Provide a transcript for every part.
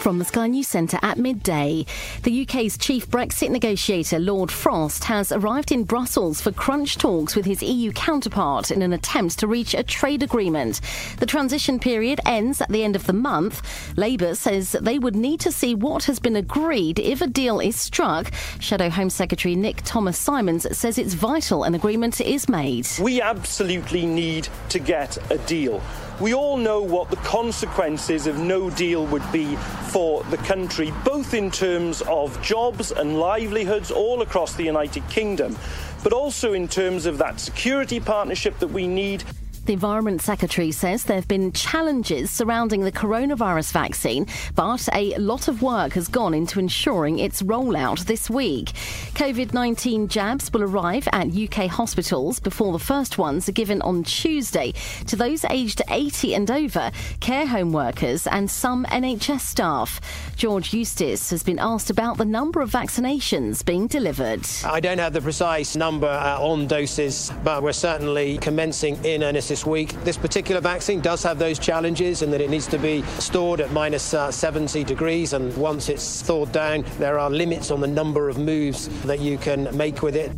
from the Sky News Centre at midday. The UK's chief Brexit negotiator, Lord Frost, has arrived in Brussels for crunch talks with his EU counterpart in an attempt to reach a trade agreement. The transition period ends at the end of the month. Labour says they would need to see what has been agreed if a deal is struck. Shadow Home Secretary Nick Thomas Symonds says it's vital an agreement is made. We absolutely need to get a deal. We all know what the consequences of no deal would be for the country, both in terms of jobs and livelihoods all across the United Kingdom, but also in terms of that security partnership that we need. The Environment Secretary says there have been challenges surrounding the coronavirus vaccine, but a lot of work has gone into ensuring its rollout this week. COVID 19 jabs will arrive at UK hospitals before the first ones are given on Tuesday to those aged 80 and over, care home workers, and some NHS staff. George Eustice has been asked about the number of vaccinations being delivered. I don't have the precise number uh, on doses, but we're certainly commencing in earnest this week. This particular vaccine does have those challenges in that it needs to be stored at minus uh, 70 degrees, and once it's thawed down, there are limits on the number of moves that you can make with it.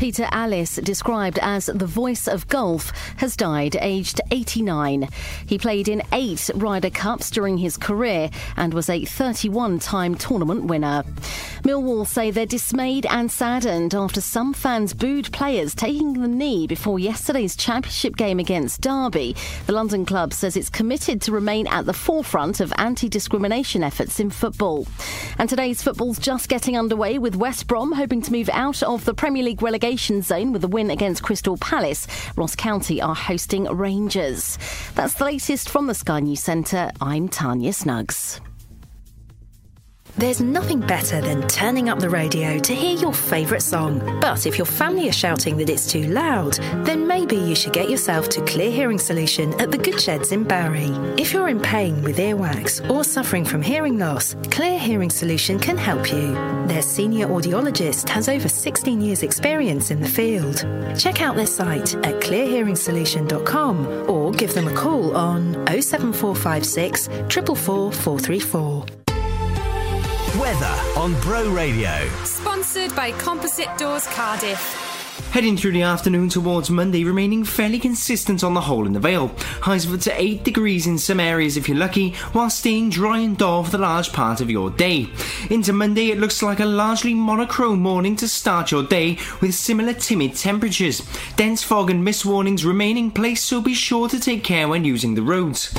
Peter Alliss, described as the voice of golf, has died aged 89. He played in eight Ryder Cups during his career and was a 31 time tournament winner. Millwall say they're dismayed and saddened after some fans booed players taking the knee before yesterday's championship game against Derby. The London club says it's committed to remain at the forefront of anti discrimination efforts in football. And today's football's just getting underway with West Brom hoping to move out of the Premier League relegation zone with a win against Crystal Palace. Ross County are hosting Rangers. That's the latest from the Sky News Centre. I'm Tanya Snuggs. There's nothing better than turning up the radio to hear your favourite song. But if your family are shouting that it's too loud, then maybe you should get yourself to Clear Hearing Solution at the Good Sheds in Barry. If you're in pain with earwax or suffering from hearing loss, Clear Hearing Solution can help you. Their senior audiologist has over 16 years' experience in the field. Check out their site at clearhearingsolution.com or give them a call on 07456 444 434. Weather on Bro Radio. Sponsored by Composite Doors Cardiff. Heading through the afternoon towards Monday, remaining fairly consistent on the whole in the Vale. Highs of up to 8 degrees in some areas if you're lucky, while staying dry and dull for the large part of your day. Into Monday, it looks like a largely monochrome morning to start your day with similar timid temperatures. Dense fog and mist warnings remain in place, so be sure to take care when using the roads.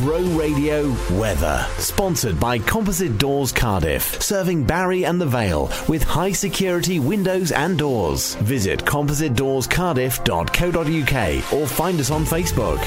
Bro Radio Weather. Sponsored by Composite Doors Cardiff, serving Barry and the Vale with high security windows and doors. Visit compositedoorscardiff.co.uk or find us on Facebook.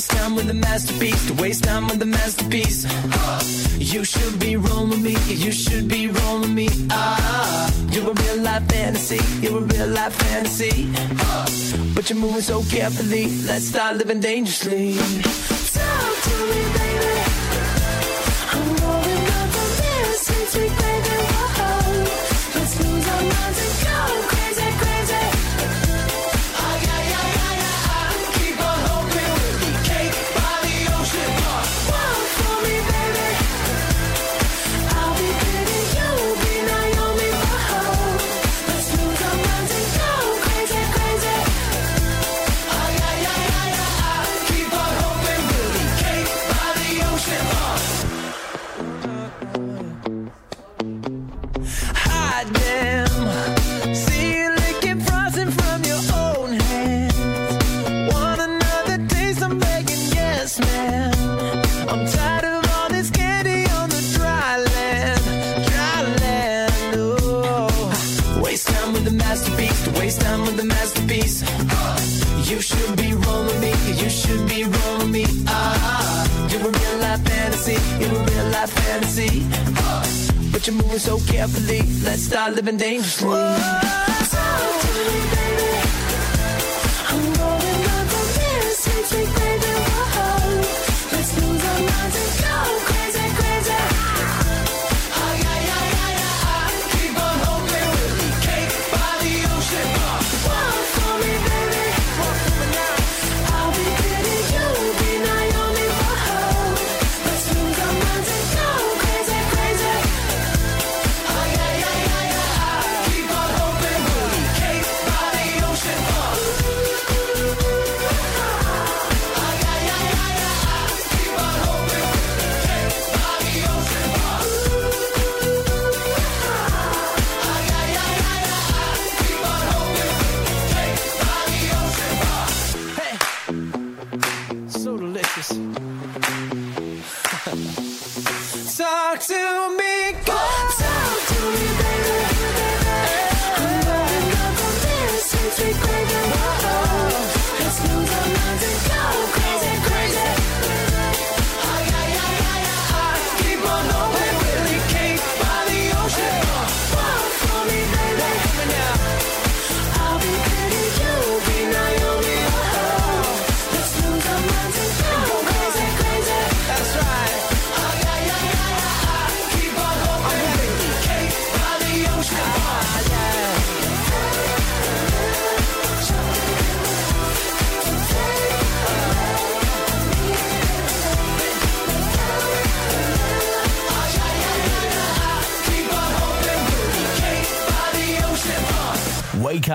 Waste time with the masterpiece, to waste time with the masterpiece. You should be rolling me, you should be rolling me. Ah, you're a real life fantasy, you're a real life fantasy. But you're moving so carefully. Let's start living dangerously. Talk to me, baby. you moving so carefully. Let's start living dangerously. Whoa.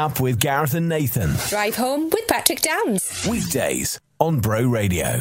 Up with Gareth and Nathan. Drive home with Patrick Downs. Weekdays on Bro Radio.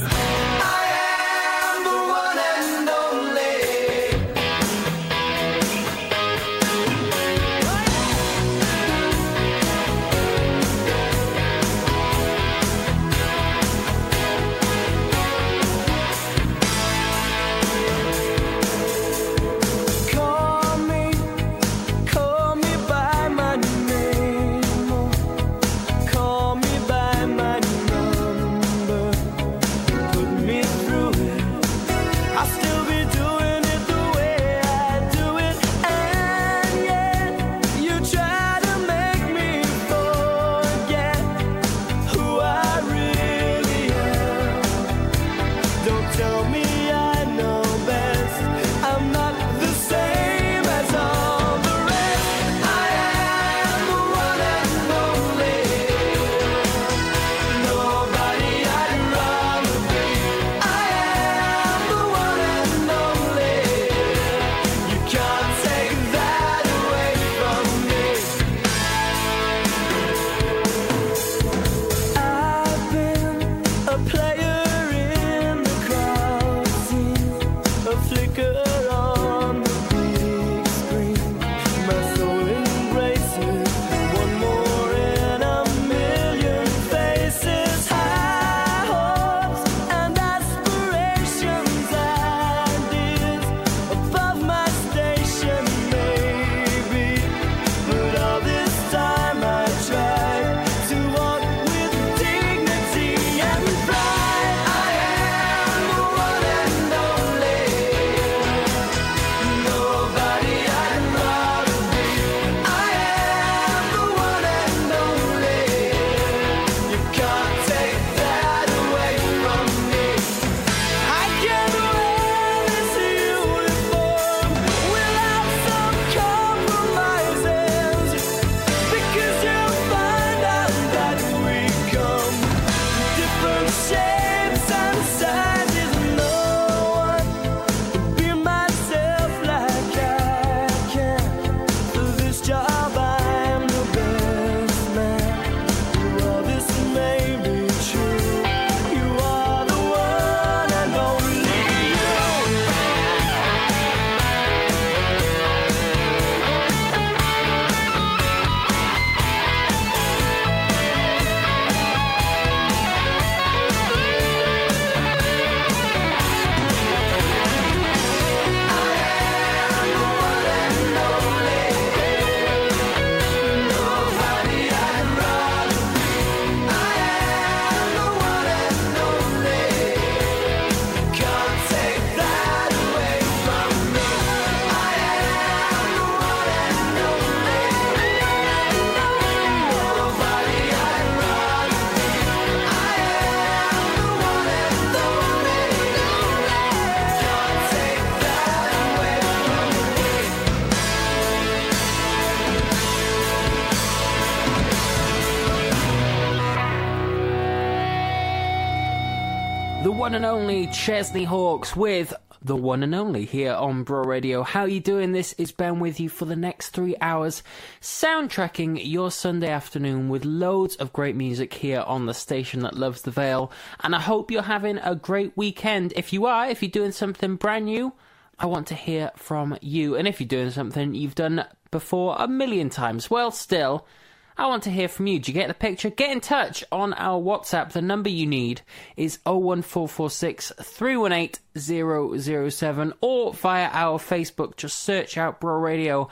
One and only Chesney Hawks with the one and only here on Bro Radio. How you doing? This is Ben with you for the next three hours, soundtracking your Sunday afternoon with loads of great music here on the station that loves the Vale. And I hope you're having a great weekend. If you are, if you're doing something brand new, I want to hear from you. And if you're doing something you've done before a million times, well, still. I want to hear from you. Do you get the picture? Get in touch on our WhatsApp. The number you need is 01446 318 007 or via our Facebook. Just search out Bro Radio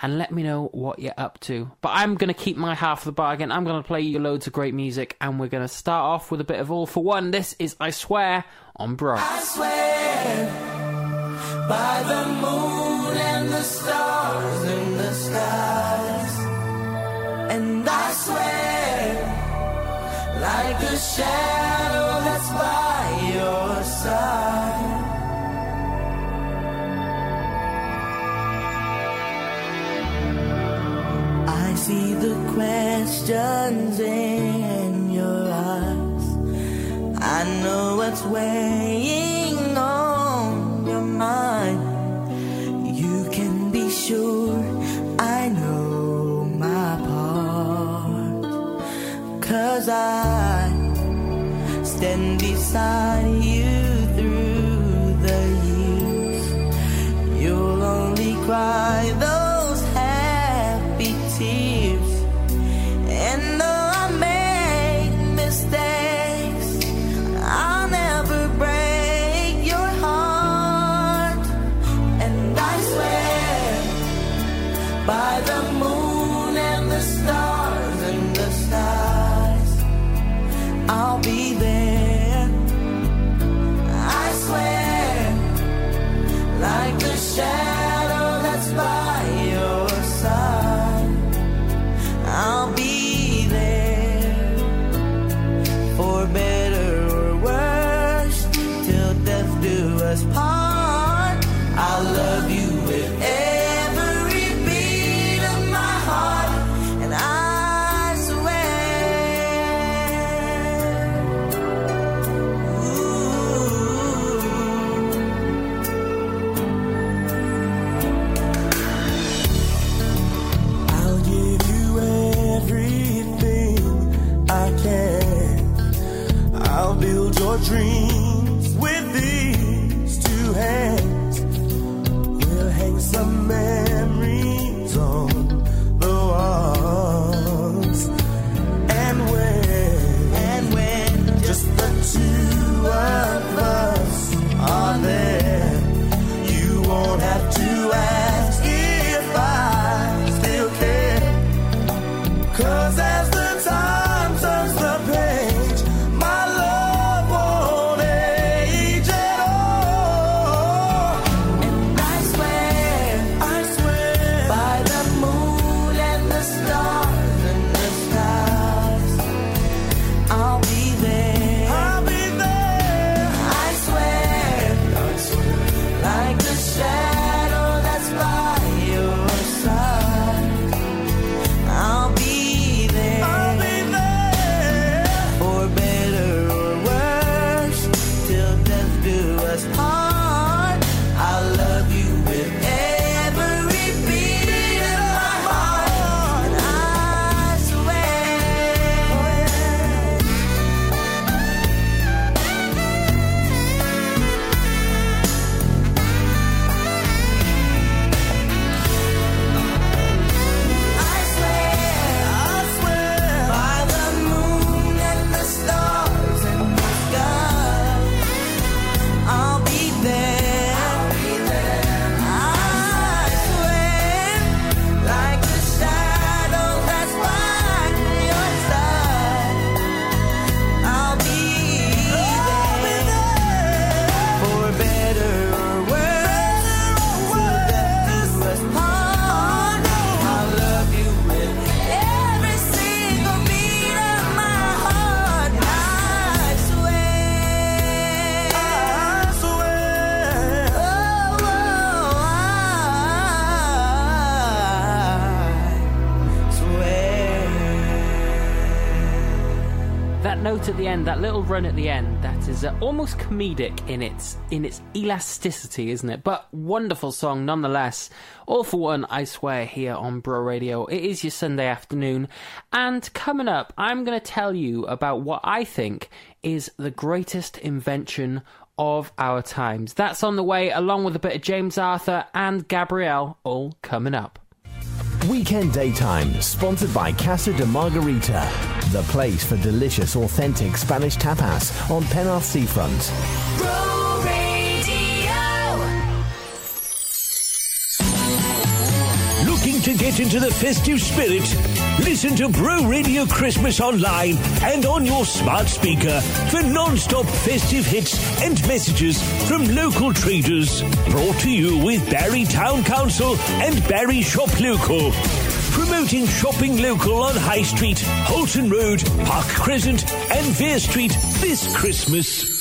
and let me know what you're up to. But I'm going to keep my half of the bargain. I'm going to play you loads of great music and we're going to start off with a bit of All-4-One. This is I Swear on Bro. I swear by the moon and the stars in the skies. And I swear, like a shadow that's by your side. I see the questions in your eyes. I know what's weighing pasar. End, that little run at the end, that is uh, almost comedic in its in its elasticity, isn't it? But wonderful song nonetheless. All-4-One, I swear, here on Bro Radio. It is your Sunday afternoon, and coming up, I'm going to tell you about what I think is the greatest invention of our times. That's on the way, along with a bit of James Arthur and Gabrielle, all coming up. Weekend Daytime, sponsored by Casa de Margarita, the place for delicious, authentic Spanish tapas on Penarth Seafront. Bro to get into the festive spirit? Listen to Bro Radio Christmas online and on your smart speaker for non-stop festive hits and messages from local traders. Brought to you with Barry Town Council and Barry Shop Local. Promoting shopping local on High Street, Holton Road, Park Crescent and Vere Street this Christmas.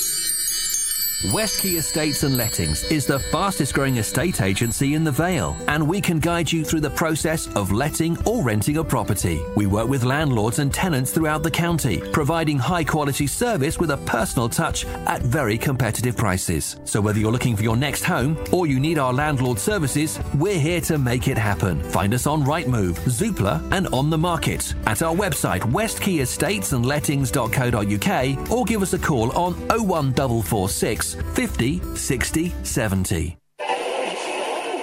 West Key Estates and Lettings is the fastest growing estate agency in the Vale, and we can guide you through the process of letting or renting a property. We work with landlords and tenants throughout the county, providing high quality service with a personal touch at very competitive prices. So whether you're looking for your next home or you need our landlord services, we're here to make it happen. Find us on Rightmove, Zoopla, and on the market at our website westkeyestates.and-lettings.co.uk or give us a call on 01446 50 60 70.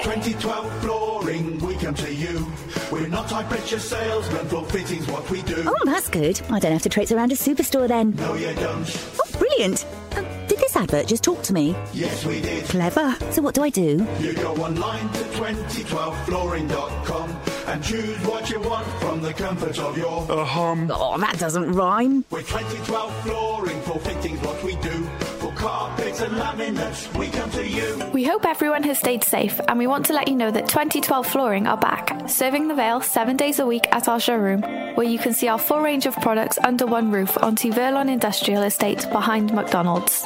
2012 flooring, we come to you. We're not high pressure salesmen, floor fittings what we do. Oh, that's good. I don't have to traipse around a superstore then. No, you don't. Oh, brilliant. Um, did this advert just talk to me? Yes, we did. Clever. So what do I do? You go online to 2012flooring.com and choose what you want from the comfort of your Uh, hum. Oh, that doesn't rhyme. With 2012 flooring, floor fittings what we do. And laminates, we come to you. We hope everyone has stayed safe, and we want to let you know that 2012 Flooring are back, serving the Vale seven days a week at our showroom, where you can see our full range of products under one roof on Verlon Industrial Estate behind McDonald's.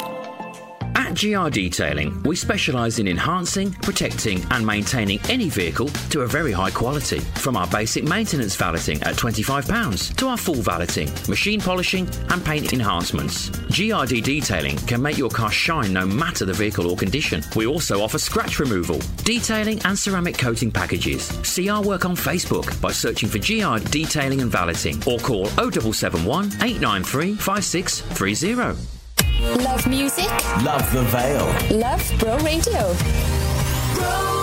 At GR Detailing, we specialise in enhancing, protecting, and maintaining any vehicle to a very high quality. From our basic maintenance valeting at £25 to our full valeting, machine polishing, and paint enhancements. GRD Detailing can make your car shine no matter the vehicle or condition. We also offer scratch removal, detailing, and ceramic coating packages. See our work on Facebook by searching for GR Detailing and Valeting or call 0771 893 5630. Love music? Love the Vale. Love Bro Radio. Bro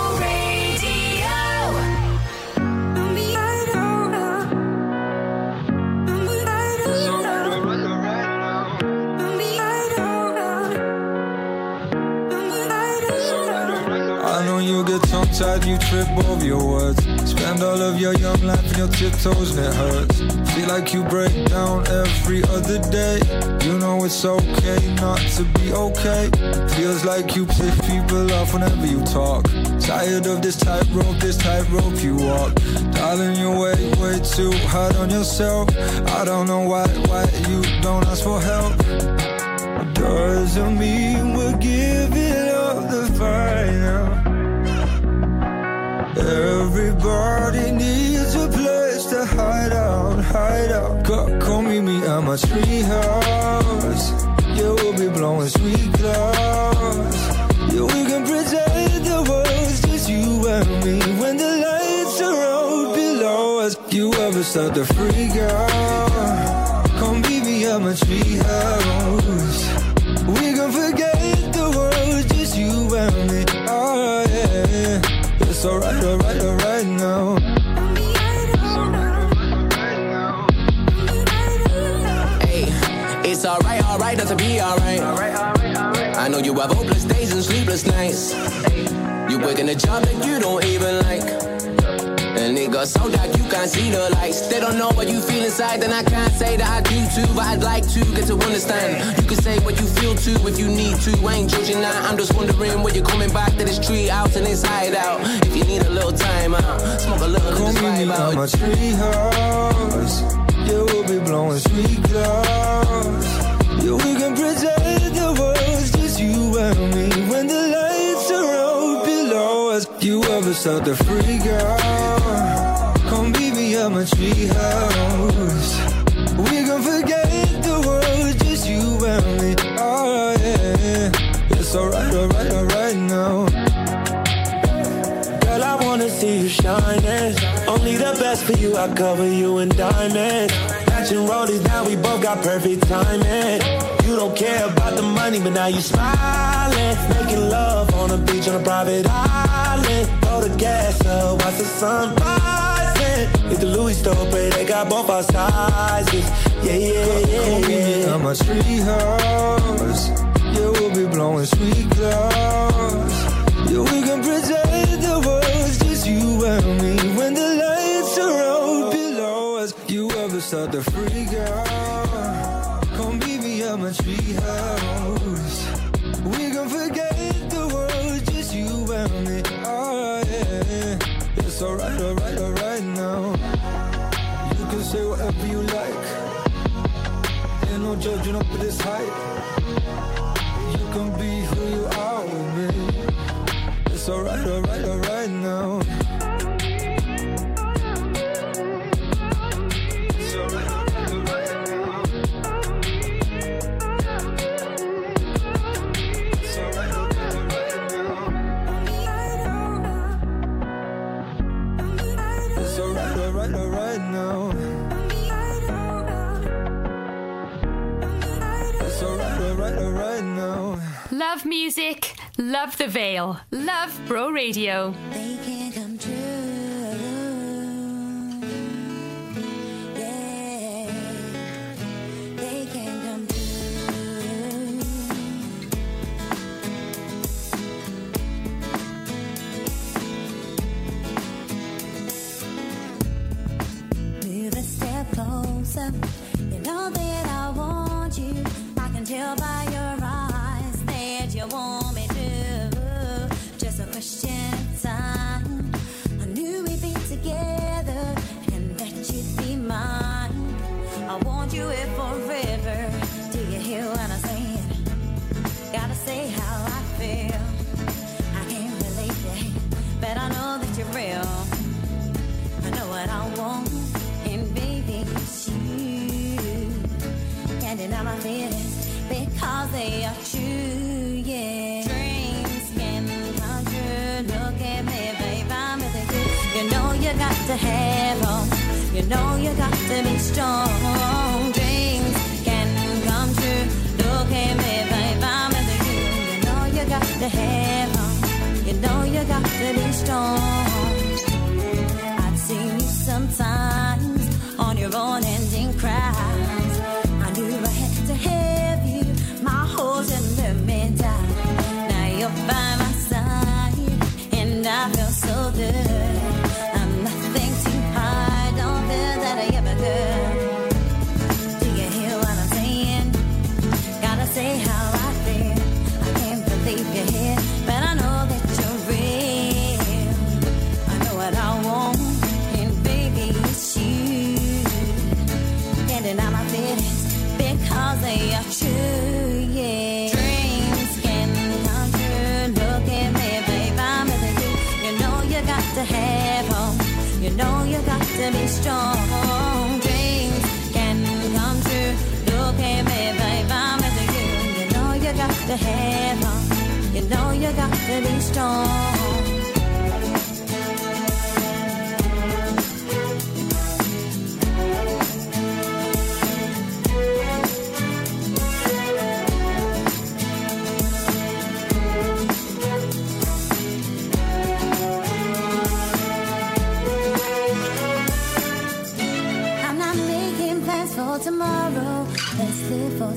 Know you get tongue tied, you trip over your words. Spend all of your young life in your tiptoes and it hurts. Feel like you break down every other day. You know it's okay not to be okay. Feels like you piss people off whenever you talk. Tired of this tightrope, this tightrope you walk. Darling, you way, way too hard on yourself. I don't know why, why you don't ask for help. Doesn't mean we're giving up the fight now. Everybody needs a place to hide out, hide out. Come, come meet me at my treehouse. Yeah, we'll be blowing sweet clouds. Yeah, we can pretend the world's just you and me when the lights are out below us. You ever start to freak out? Come meet me at my treehouse. We can forget it's alright, alright, alright now. It's alright, alright, not to be alright. I know you have hopeless days and sleepless nights. You working a job that you don't even like. And it got so dark you can't see the lights. They don't know what you feel inside, then I can't say that I do too. But I'd like to get to understand. You can say what you feel too if you need to. I ain't judging now. I'm just wondering when you're coming back to this tree out and inside out. If you need a little time out, smoke a little Come and just me vibe out. my treehouse. Yeah, we'll be blowing sweet clouds. Yeah, we can pretend the world's just you and me yourself the free girl. Come meet me at my treehouse. We gon' forget the world, just you and me. Oh yeah, it's alright, alright, alright now. Girl, I wanna see you shining. Only the best for you, I cover you in diamonds. Matching rollies, now we both got perfect timing. You don't care about the money, but now you smiling. Making love on a beach on a private island Throw the gas up, watch the sun rising. Hit the Louis store, pray they got both our sizes. Yeah, yeah, yeah, yeah. I'm a treehouse. Yeah, we'll be blowing sweet clouds. Yeah, we can pretend the world's just you and me. When the lights are out below us, you ever start to freak out? Come meet me at my treehouse. It's alright, alright, alright now. You can say whatever you like. Ain't no judging up this height. You can be who you are with me. It's alright, alright, alright now. Love music, love the Vale, love Bro Radio. Closer. You know that I want you. I can tell by your got to be strong. Dreams can come true. Look I'm you. You know you got to have. You know you got to be strong.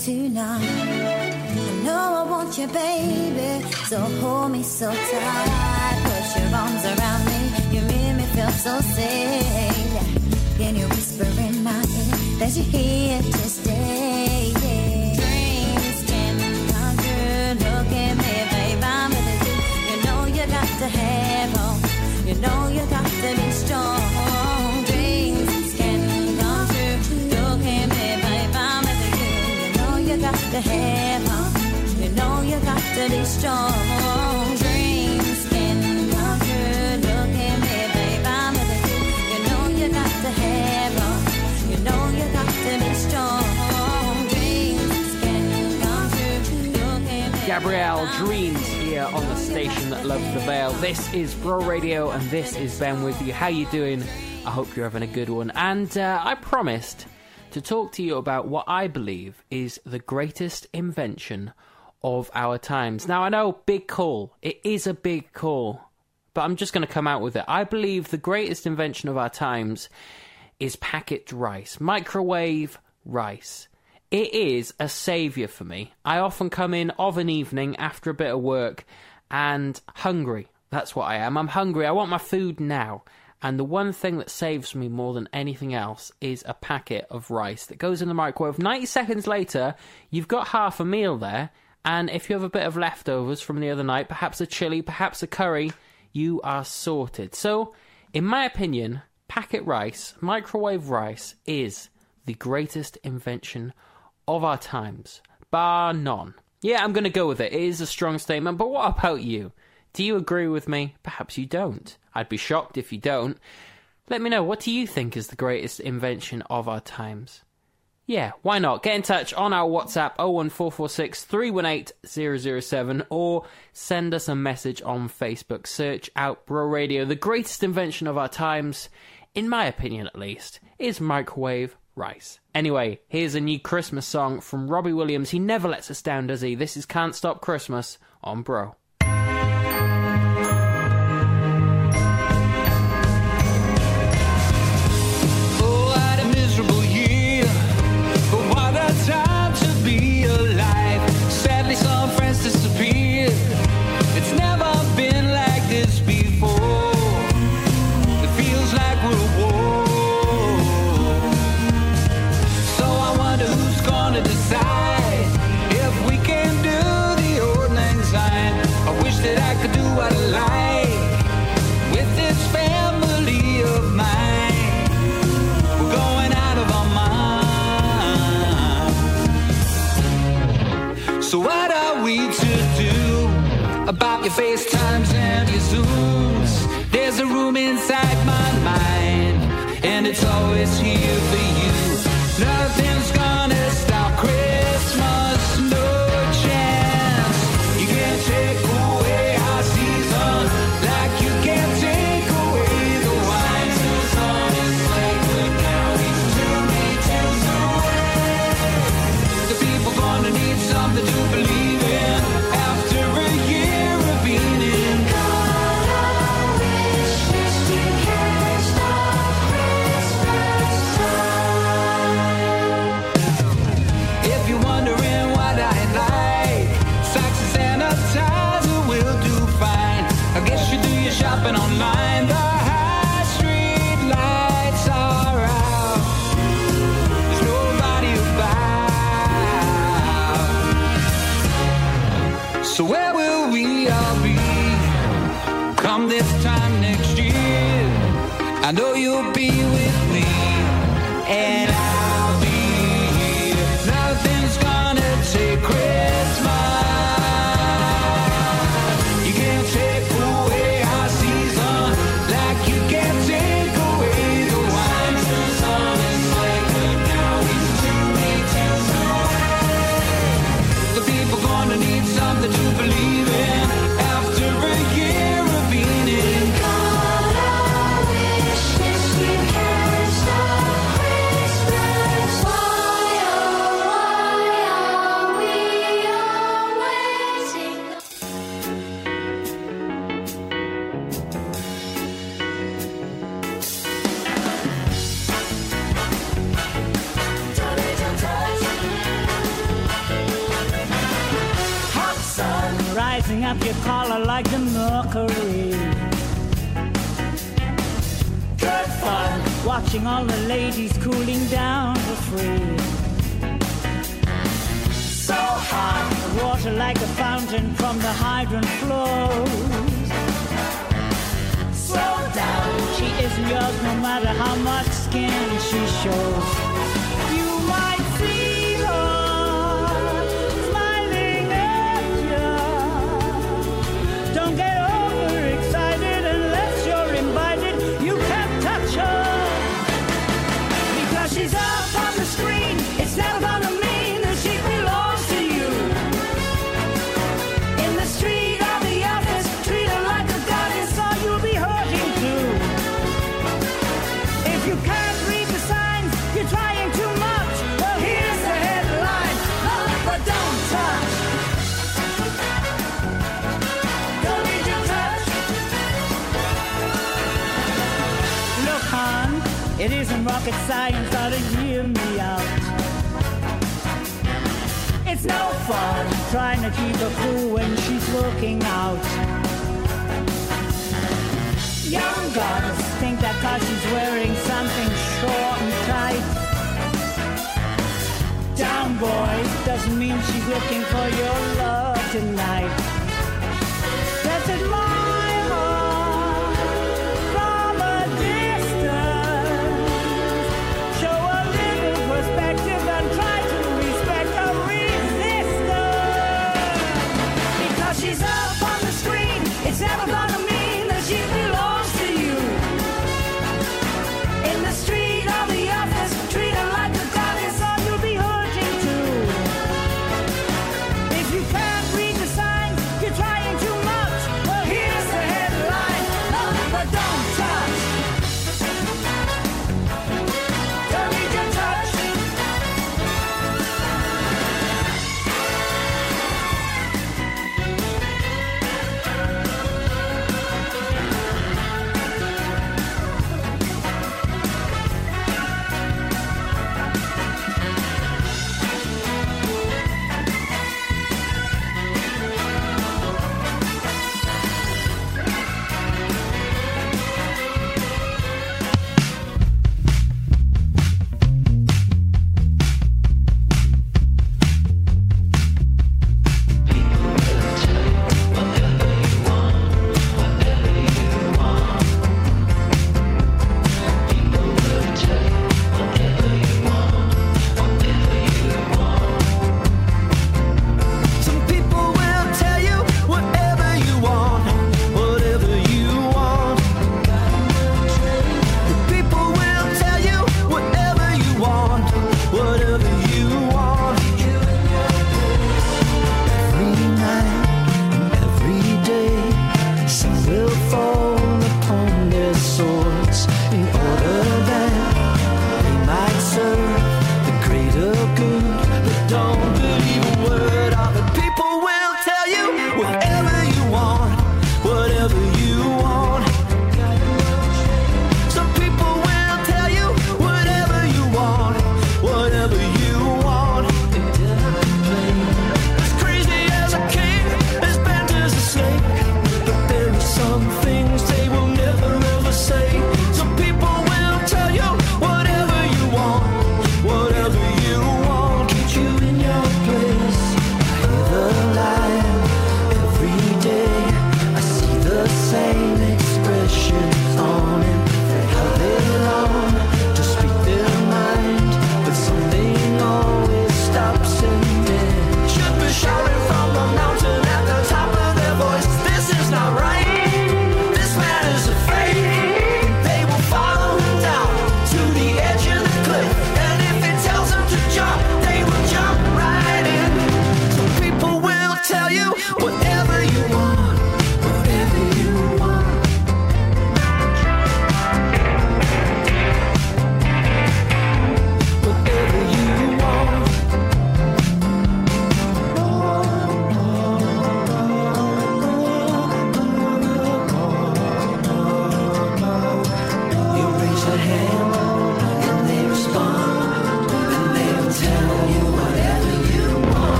Tonight. I know I want you, baby. So hold me so tight. Put your arms around me. You make me feel so safe. Can you whisper in my ear that you're here to. You know you got to be strong. Dreams can come true. Look at me, babe. I'm with you. You know you got to. You know you got to be strong. Dreams can come true. Look at me. Gabrielle Dreams here on the station that loves the Vale. This is Bro Radio and this is Ben with you. How you doing I hope you're having a good one. And uh, I promised to talk to you about what I believe is the greatest invention of our times. Now, I know, big call. It is a big call. But I'm just going to come out with it. I believe the greatest invention of our times is packet rice, microwave rice. It is a saviour for me. I often come in of an evening after a bit of work and hungry. That's what I am. I'm hungry. I want my food now. And the one thing that saves me more than anything else is a packet of rice that goes in the microwave. 90 seconds later, you've got half a meal there. And if you have a bit of leftovers from the other night, perhaps a chili, perhaps a curry, you are sorted. So, in my opinion, packet rice, microwave rice, is the greatest invention of our times, bar none. Yeah, I'm going to go with it. It is a strong statement, but what about you? Do you agree with me? Perhaps you don't. I'd be shocked if you don't. Let me know, what do you think is the greatest invention of our times? Yeah, why not? Get in touch on our WhatsApp 01446 318 007 or send us a message on Facebook. Search out Bro Radio. The greatest invention of our times, in my opinion at least, is microwave rice. Anyway, here's a new Christmas song from Robbie Williams. He never lets us down, does he? This is Can't Stop Christmas on Bro. About your FaceTimes and your Zooms? There's a room inside my mind, and it's always here for you.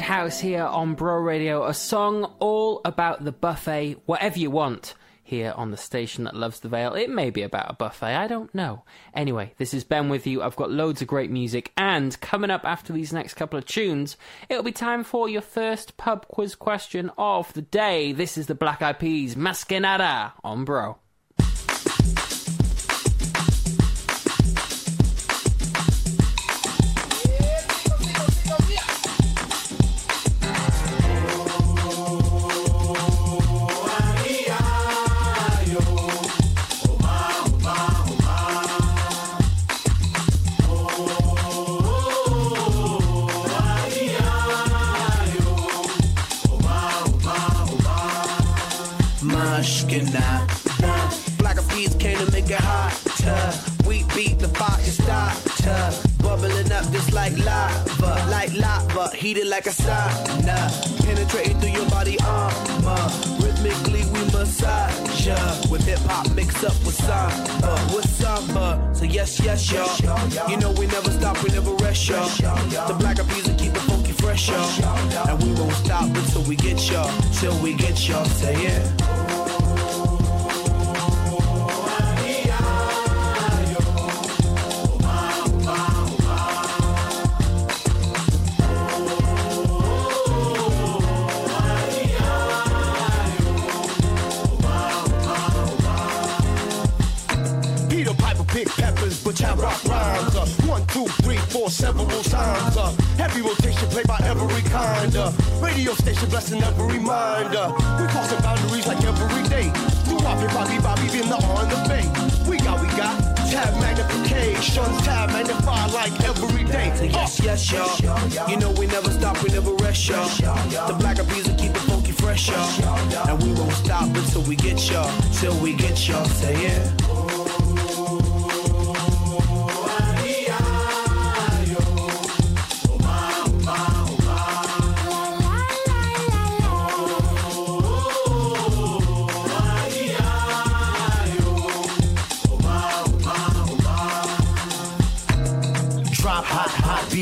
House here on Bro Radio. A song all about the buffet, whatever you want. here on the station that loves the Vale. It may be about a buffet, I don't know. Anyway, this is Ben with you. I've got loads of great music, and coming up after these next couple of tunes, it'll be time for your first pub quiz question of the day. This is the Black Eyed Peas Mas Que Nada on Bro. Like a sauna. Penetrating through your body armor. Rhythmically we massage ya. With hip hop mixed up with samba, with samba. So yes, yes, y'all. You know we never stop, we never rest, y'all. The black peas will keep it funky fresh, y'all. And we won't stop until we get y'all, till we get y'all. Say yeah. Peppers, but I rock rhymes. Uh, one, two, three, four, several times. Uh, heavy rotation played by every kind. Uh, radio station blessing every mind. Uh, we crossing boundaries like every day. Do Bobby, Bobby, Bobby, in the on the bay. We got, we got tab magnification, tab magnify like every day. So yes, yes, y'all. You know we never stop, we never rest, y'all. The black will keep it funky fresh, y'all. And we won't stop until we get y'all, till we get y'all. Say yeah.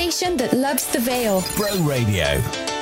Station that loves the Vale. Bro Radio.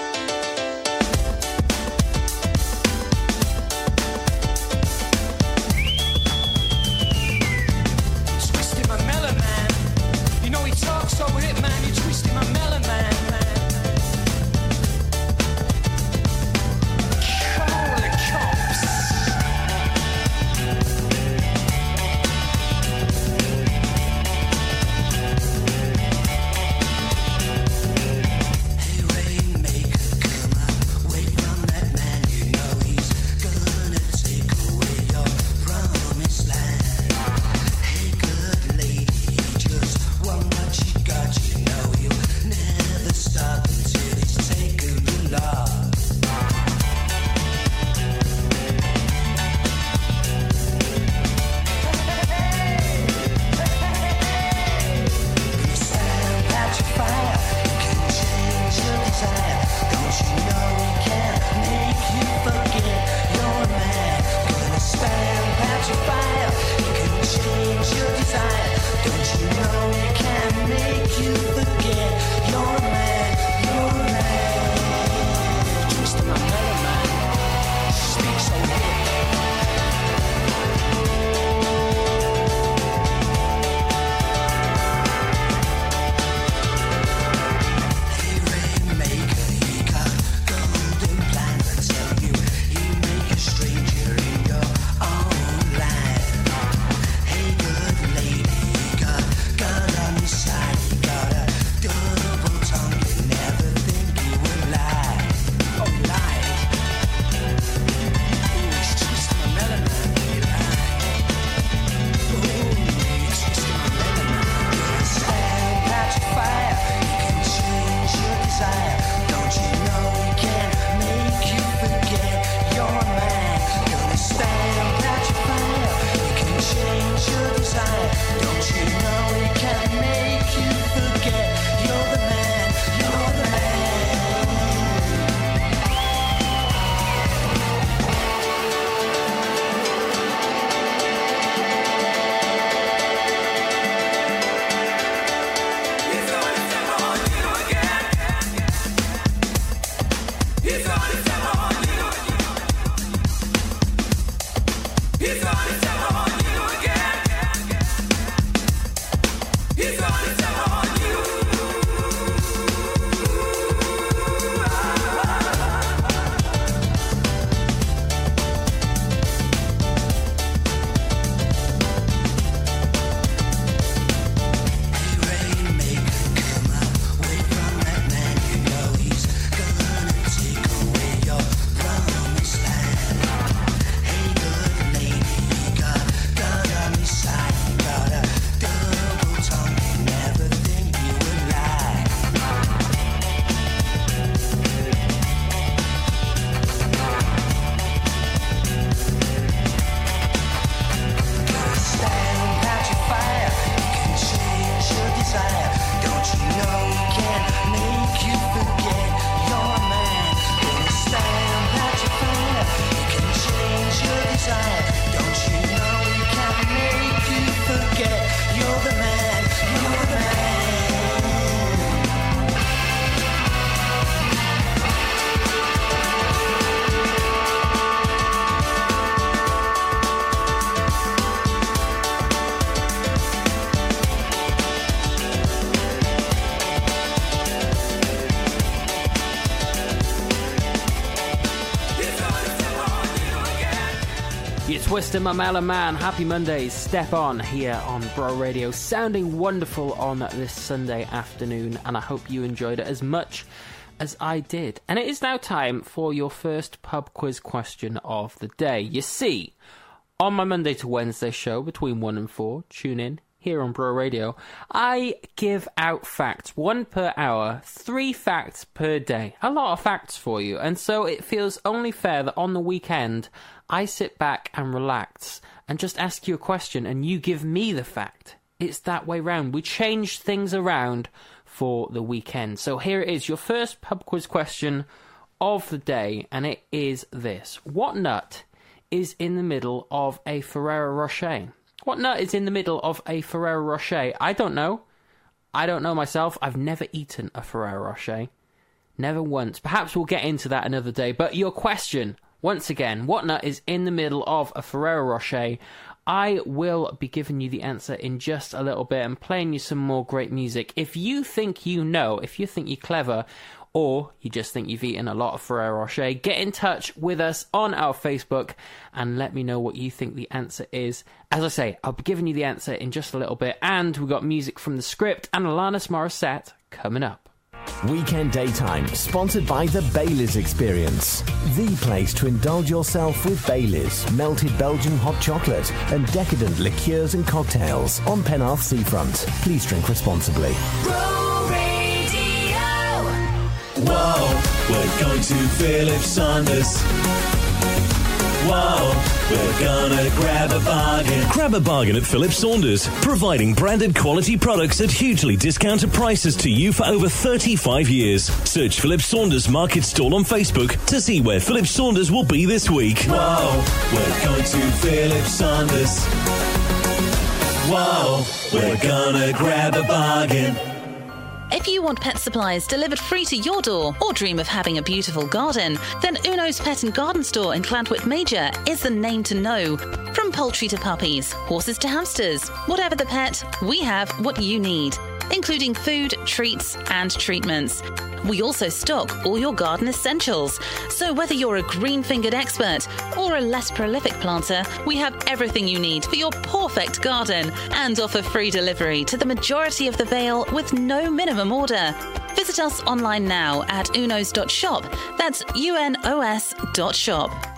Twister my melon man. Happy Mondays. Step on here on Bro Radio. Sounding wonderful on this Sunday afternoon, and I hope you enjoyed it as much as I did. And it is now time for your first pub quiz question of the day. You see, on my Monday to Wednesday show between 1 and 4, tune in here on Bro Radio, I give out facts, one per hour, three facts per day. A lot of facts for you. And so it feels only fair that on the weekend, I sit back and relax and just ask you a question and you give me the fact. It's that way round. We change things around for the weekend. So here it is, your first pub quiz question of the day, and it is this. What nut is in the middle of a Ferrero Rocher? What nut is in the middle of a Ferrero Rocher? I don't know. I don't know myself. I've never eaten a Ferrero Rocher. Never once. Perhaps we'll get into that another day. But your question, once again, what nut is in the middle of a Ferrero Rocher? I will be giving you the answer in just a little bit and playing you some more great music. If you think you know, if you think you're clever, or you just think you've eaten a lot of Ferrero Rocher, get in touch with us on our Facebook and let me know what you think the answer is. As I say, I'll be giving you the answer in just a little bit, and we've got music from the script and Alanis Morissette coming up. Weekend Daytime, sponsored by the Baileys Experience. The place to indulge yourself with Baileys, melted Belgian hot chocolate, and decadent liqueurs and cocktails on Penarth Seafront. Please drink responsibly. Bro Radio. Whoa, we're going to Philip Saunders. Whoa, we're gonna grab a bargain. Grab a bargain at Philip Saunders, providing branded quality products at hugely discounted prices to you for over 35 years. Search Philip Saunders Market Stall on Facebook to see where Philip Saunders will be this week. Whoa, we're going to Philip Saunders. Whoa, we're gonna grab a bargain. If you want pet supplies delivered free to your door or dream of having a beautiful garden, then Uno's Pet and Garden Store in Llantwit Major is the name to know. From poultry to puppies, horses to hamsters, whatever the pet, we have what you need, including food, treats, and treatments. We also stock all your garden essentials. So whether you're a green fingered expert or a less prolific planter, we have everything you need for your perfect garden and offer free delivery to the majority of the Vale with no minimum order. Visit us online now at unos.shop. That's U-N-O-S dot shop.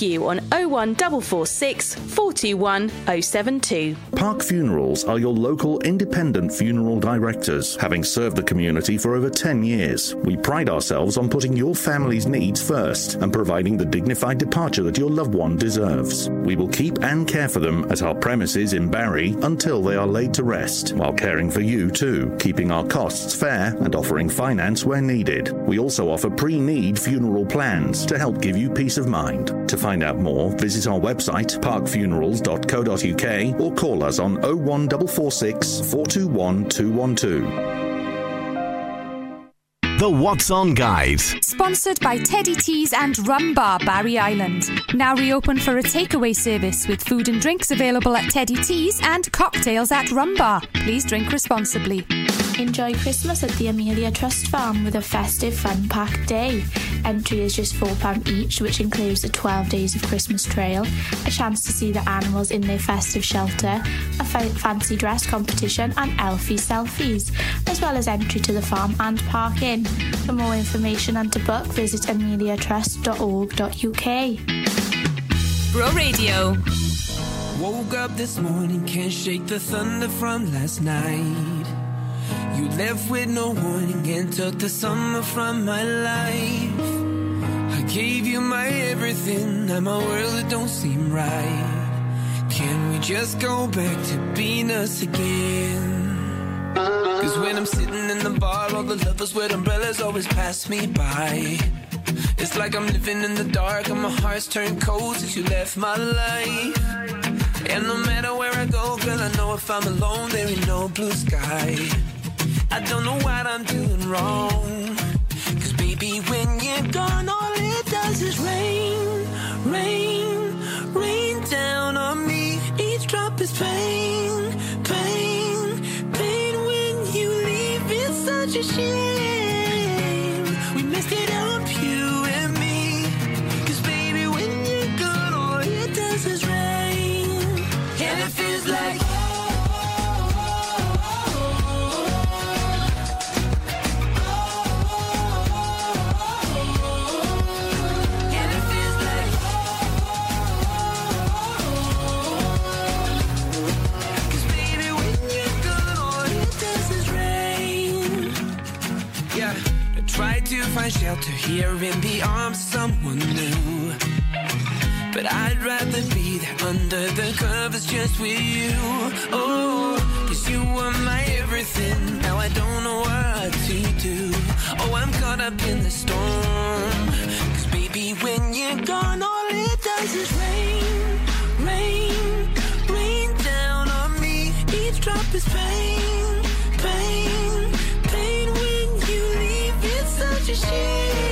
you on 01446 421 Park Funerals are your local independent funeral directors, having served the community for over 10 years. We pride ourselves on putting your family's needs first and providing the dignified departure that your loved one deserves. We will keep and care for them at our premises in Barry until they are laid to rest, while caring for you too, keeping our costs fair and offering finance where needed. We also offer pre need funeral plans to help give you peace of mind. To find out more, visit our website parkfunerals.co.uk or call us on 01446 421 212. The What's On Guide. Sponsored by Teddy Teas and Rum Bar Barry Island. Now reopened for a takeaway service with food and drinks available at Teddy Teas and cocktails at Rum Bar. Please drink responsibly. Enjoy Christmas at the Amelia Trust Farm with a festive fun packed day. Entry is just £4 each, which includes the 12 days of Christmas trail, a chance to see the animals in their festive shelter, a fa- fancy dress competition, and Elfie selfies, as well as entry to the farm and parking. For more information and to book, visit ameliatrust.org.uk. Bro Radio. Woke up this morning, can't shake the thunder from last night. You left with no warning and took the summer from my life. I gave you my everything, now my world it don't seem right. Can we just go back to being us again? Cause when I'm sitting in the bar, all the lovers with umbrellas always pass me by. It's like I'm living in the dark and my heart's turned cold since you left my life. And no matter where I go, girl, I know if I'm alone, there ain't no blue sky. I don't know what I'm doing wrong. Cause baby, when you're gone, all it does is rain, rain, rain down on me. Each drop is pain, pain, it's such shelter here in the arms of someone new. But I'd rather be there under the covers just with you. Oh, cause you were my everything. Now I don't know what to do. Oh, I'm caught up in the storm. Cause baby, when you're gone, all it does is rain, rain, rain down on me. Each drop is pain, pain, pain. Such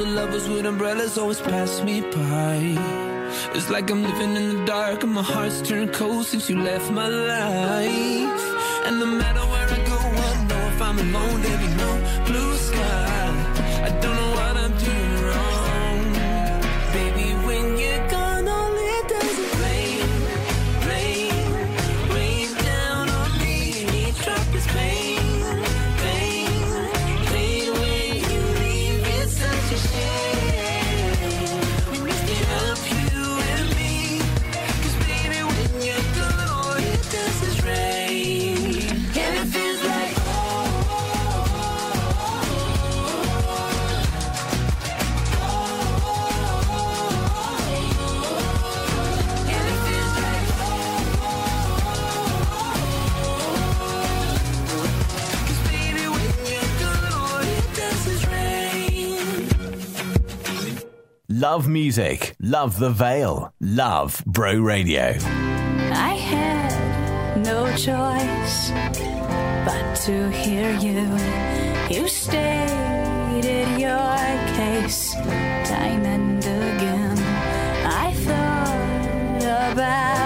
the lovers with umbrellas always pass me by. It's like I'm living in the dark and my heart's turned cold since you left my life. And no matter where I go, I know if I'm alone, Love music. Love the Vale. Love Bro Radio. I had no choice but to hear you. You stated your case time and again. I thought about.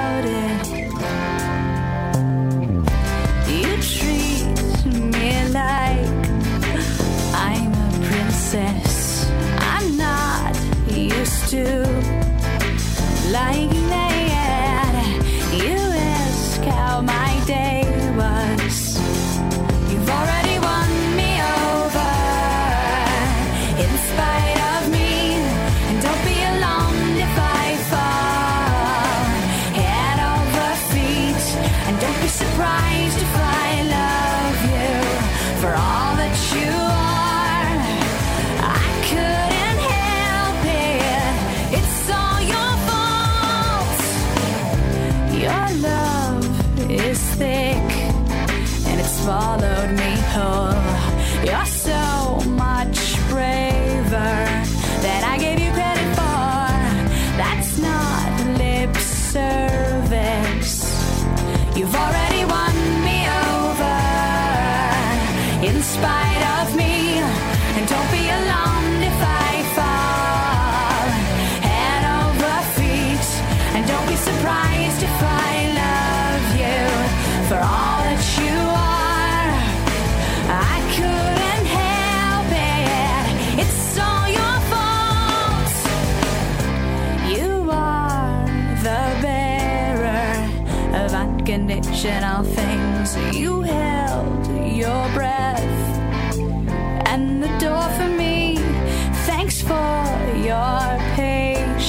Used to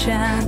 patience.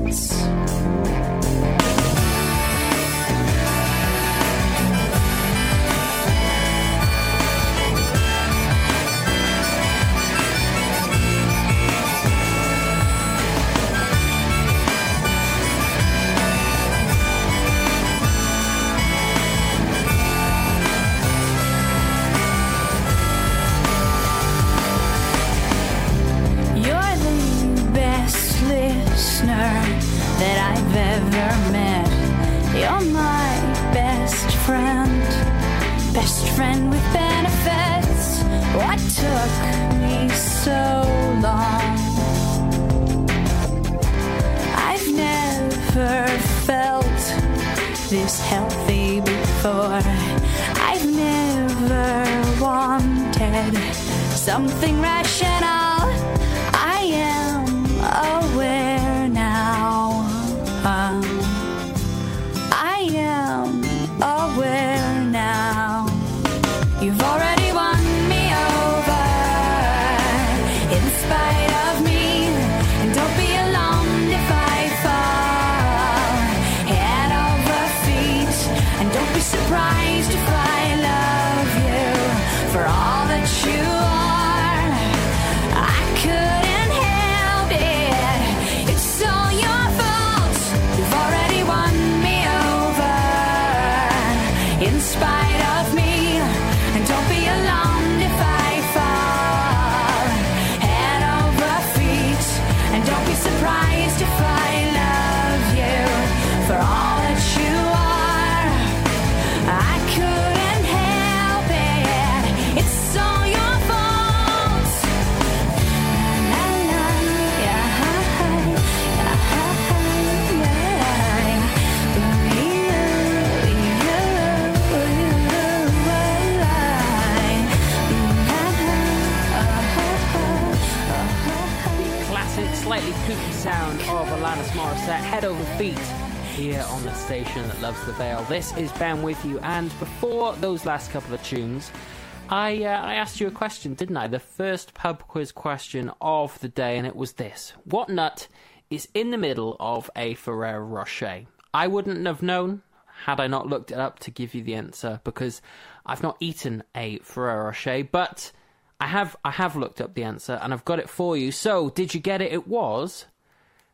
Best friend with benefits. What took me so long? I've never felt this healthy before. I've never wanted something rational. Over Feet, here on the station that loves the Vale. This is Ben with you, and before those last couple of tunes, I uh, I asked you a question, didn't I? The first pub quiz question of the day, and it was this: What nut is in the middle of a Ferrero Rocher? I wouldn't have known had I not looked it up to give you the answer because I've not eaten a Ferrero Rocher, but I have I have looked up the answer and I've got it for you. So, did you get it? It was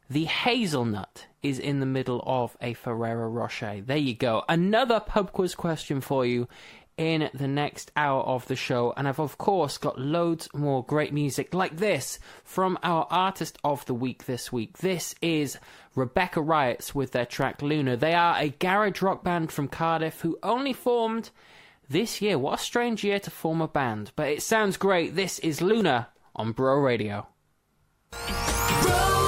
the hazelnut is in the middle of a Ferrero Rocher. There you go. Another pub quiz question for you in the next hour of the show. And I've, of course, got loads more great music like this from our artist of the week this week. This is Rebecca Riots with their track Luna. They are a garage rock band from Cardiff who only formed this year. What a strange year to form a band, but it sounds great. This is Luna on Bro Radio. Bro.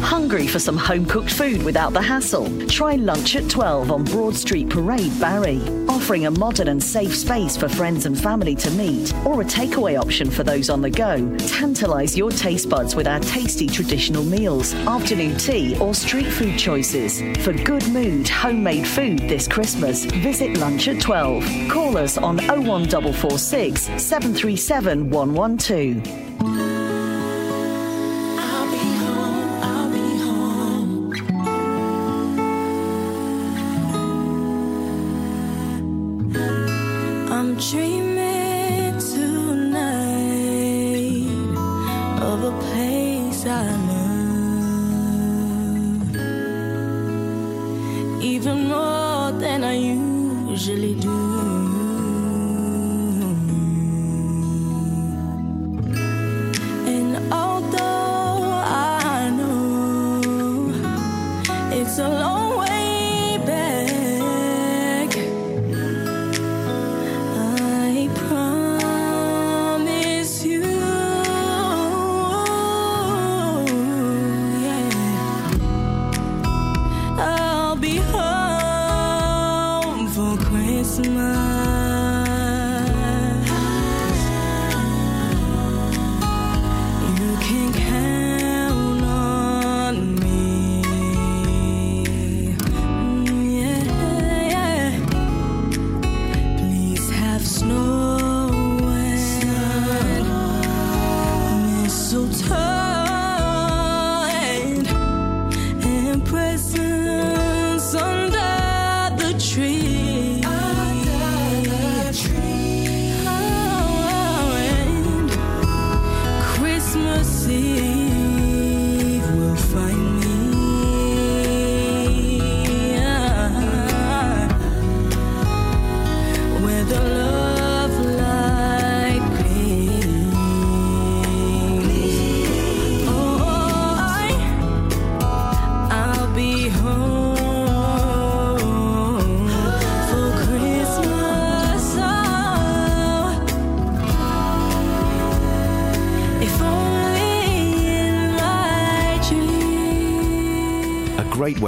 Hungry for some home cooked food without the hassle? Try Lunch at 12 on Broad Street Parade, Barry. Offering a modern and safe space for friends and family to meet, or a takeaway option for those on the go. Tantalise your taste buds with our tasty traditional meals, afternoon tea, or street food choices. For good mood, homemade food this Christmas, visit Lunch at 12. Call us on 01446 737 112.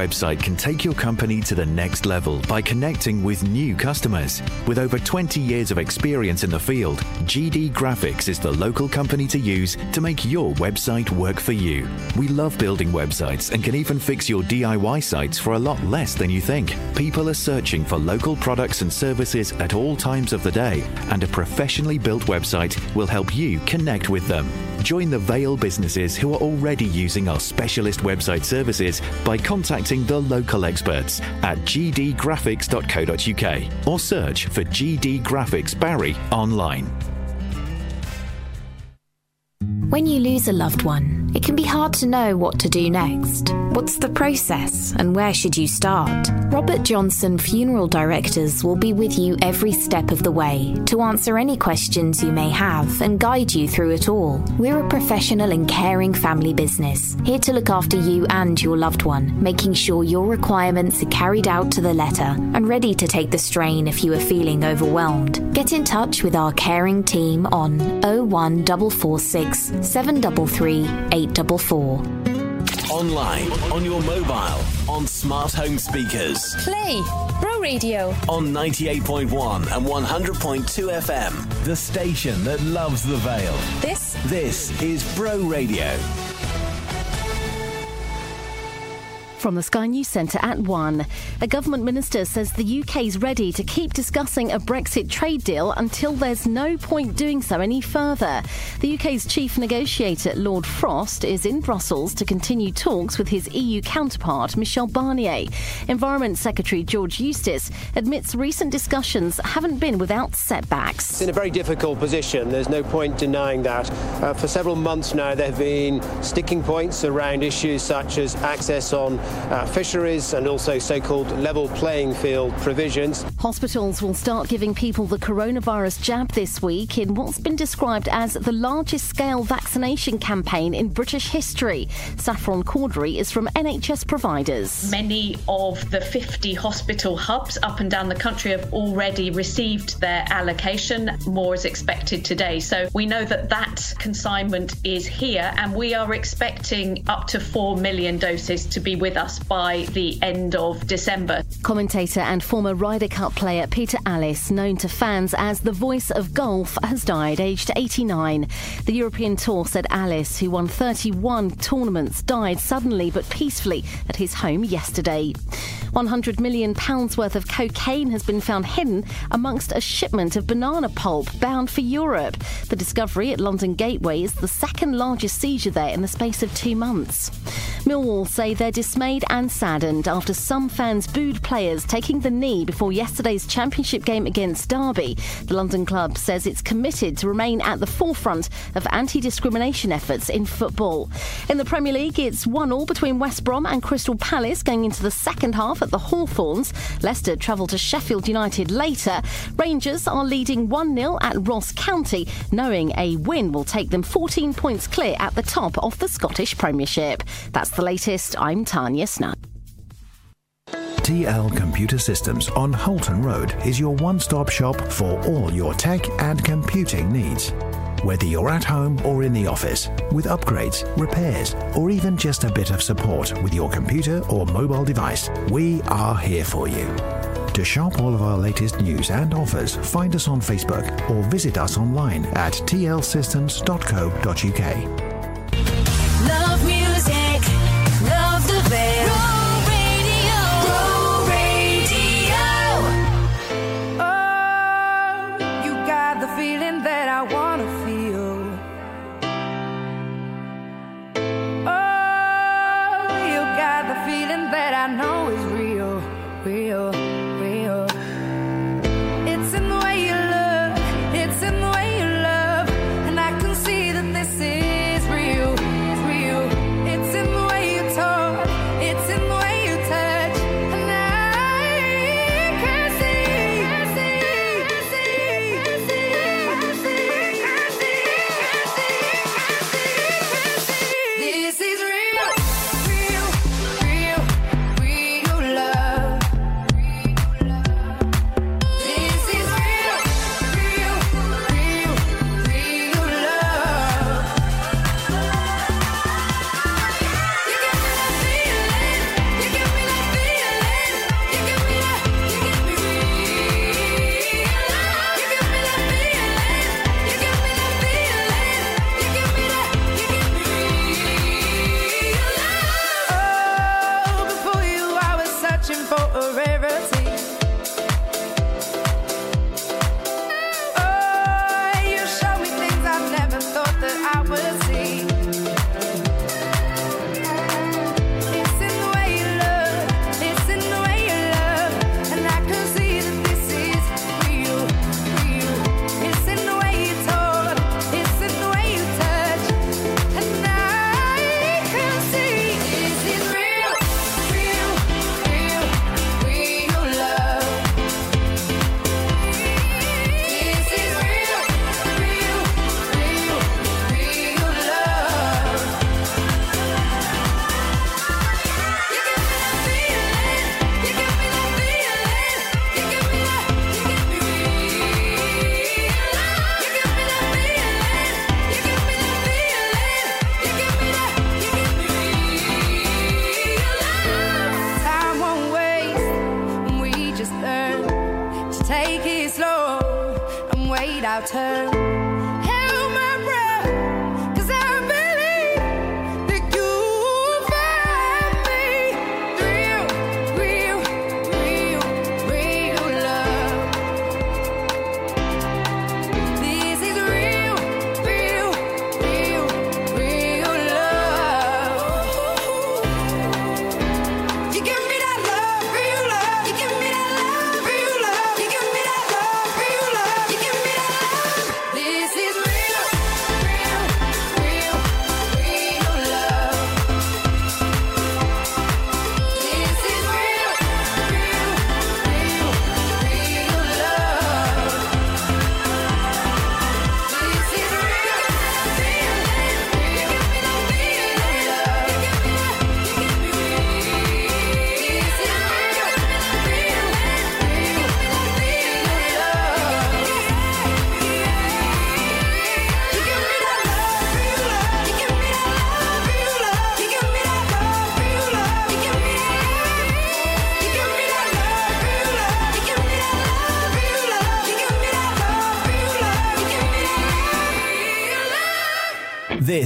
Website can take your company to the next level by connecting with new customers. With over 20 years of experience in the field, GD Graphics is the local company to use to make your website work for you. We love building websites and can even fix your DIY sites for a lot less than you think. People are searching for local products and services at all times of the day, and a professionally built website will help you connect with them. Join the Vale businesses who are already using our specialist website services by contacting the local experts at gdgraphics.co.uk or search for GD Graphics Barry online. When you lose a loved one, it can be hard to know what to do next. What's the process and where should you start? Robert Johnson Funeral Directors will be with you every step of the way to answer any questions you may have and guide you through it all. We're a professional and caring family business, here to look after you and your loved one, making sure your requirements are carried out to the letter and ready to take the strain if you are feeling overwhelmed. Get in touch with our caring team on 01446 733 844. Online, on your mobile, on smart home speakers, Play Bro Radio. on 98.1 and 100.2 FM. The station that loves the Vale. This This is Bro Radio. From the Sky News Centre at 1. A government minister says the UK is ready to keep discussing a Brexit trade deal until there's no point doing so any further. The UK's chief negotiator, Lord Frost, is in Brussels to continue talks with his EU counterpart, Michel Barnier. Environment Secretary George Eustice admits recent discussions haven't been without setbacks. It's in a very difficult position. There's no point denying that. Uh, for several months now, there have been sticking points around issues such as access on uh, fisheries and also so-called level playing field provisions. Hospitals will start giving people the coronavirus jab this week in what's been described as the largest scale vaccination campaign in British history. Saffron Cordery is from NHS providers. Many of the 50 hospital hubs up and down the country have already received their allocation. More is expected today. So we know that that consignment is here, and we are expecting up to 4 million doses to be with us by the end of December. Commentator and former Ryder Cup player Peter Alliss, known to fans as the voice of golf, has died aged 89. The European Tour said Alliss, who won 31 tournaments, died suddenly but peacefully at his home yesterday. £100 million worth of cocaine has been found hidden amongst a shipment of banana pulp bound for Europe. The discovery at London Gateway is the second largest seizure there in the space of two months. Millwall say they're dismayed and saddened after some fans booed players taking the knee before yesterday's championship game against Derby. The London club says it's committed to remain at the forefront of anti discrimination efforts in football. In the Premier League, it's 1 all between West Brom and Crystal Palace going into the second half at the Hawthorns. Leicester travel to Sheffield United later. Rangers are leading 1 0 at Ross County, knowing a win will take them 14 points clear at the top of the Scottish Premiership. That's the latest. I'm Tanya TL Computer Systems on Holton Road is your one stop shop for all your tech and computing needs. Whether you're at home or in the office, with upgrades, repairs, or even just a bit of support with your computer or mobile device, we are here for you. To shop all of our latest news and offers, find us on Facebook or visit us online at tlsystems.co.uk.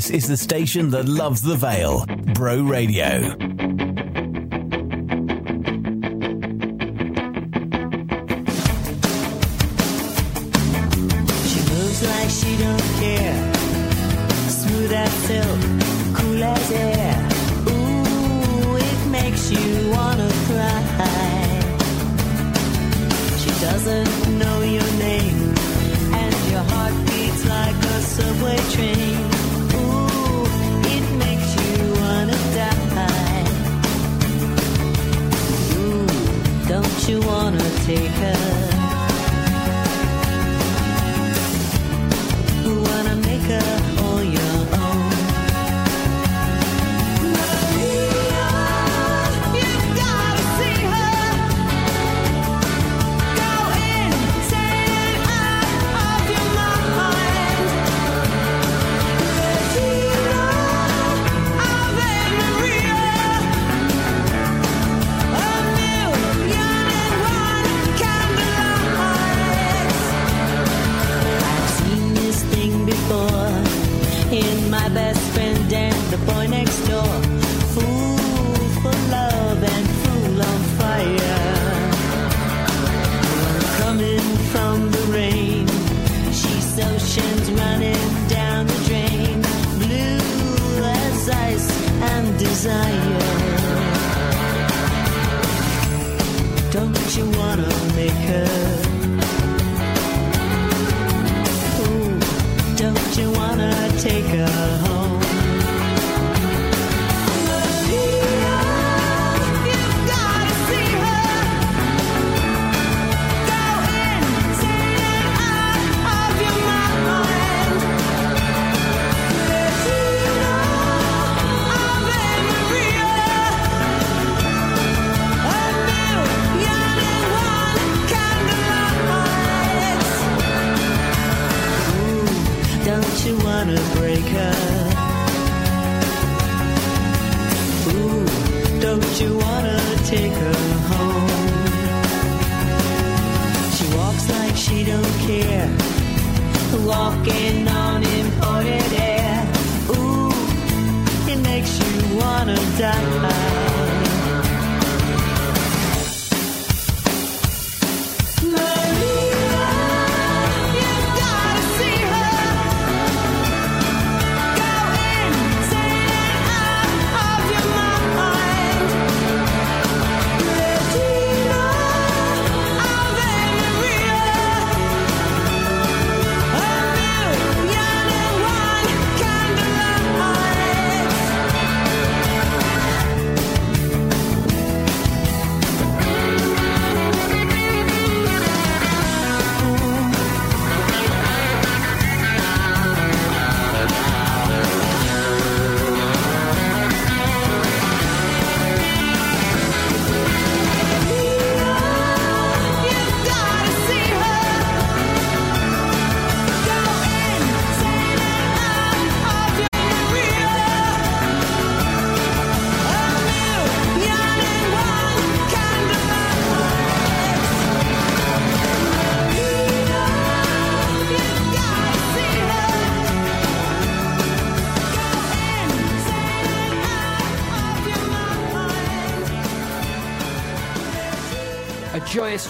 This is the station that loves the Vale, Bro Radio.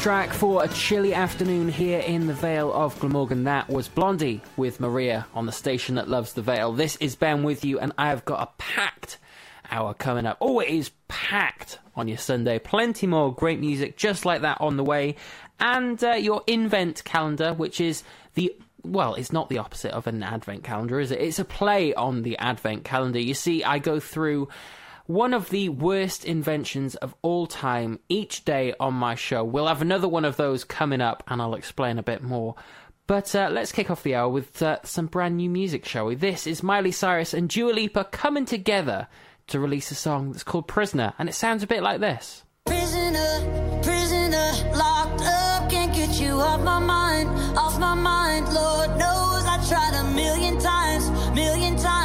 Track for a chilly afternoon here in the Vale of Glamorgan. That was Blondie with Maria on the station that loves the Vale. This is Ben with you, and I have got a packed hour coming up. Oh, it is packed on your Sunday. Plenty more great music just like that on the way. And uh, your Invent calendar, which is the well, it's not the opposite of an advent calendar, is it? It's a play on the advent calendar. You see, I go through one of the worst inventions of all time each day on my show. We'll have another one of those coming up, and I'll explain a bit more. But uh, let's kick off the hour with uh, some brand new music, shall we? This is Miley Cyrus and Dua Lipa coming together to release a song that's called Prisoner, and it sounds a bit like this. Prisoner, prisoner, locked up, can't get you off my mind, off my mind. Lord knows I tried a million times, million times.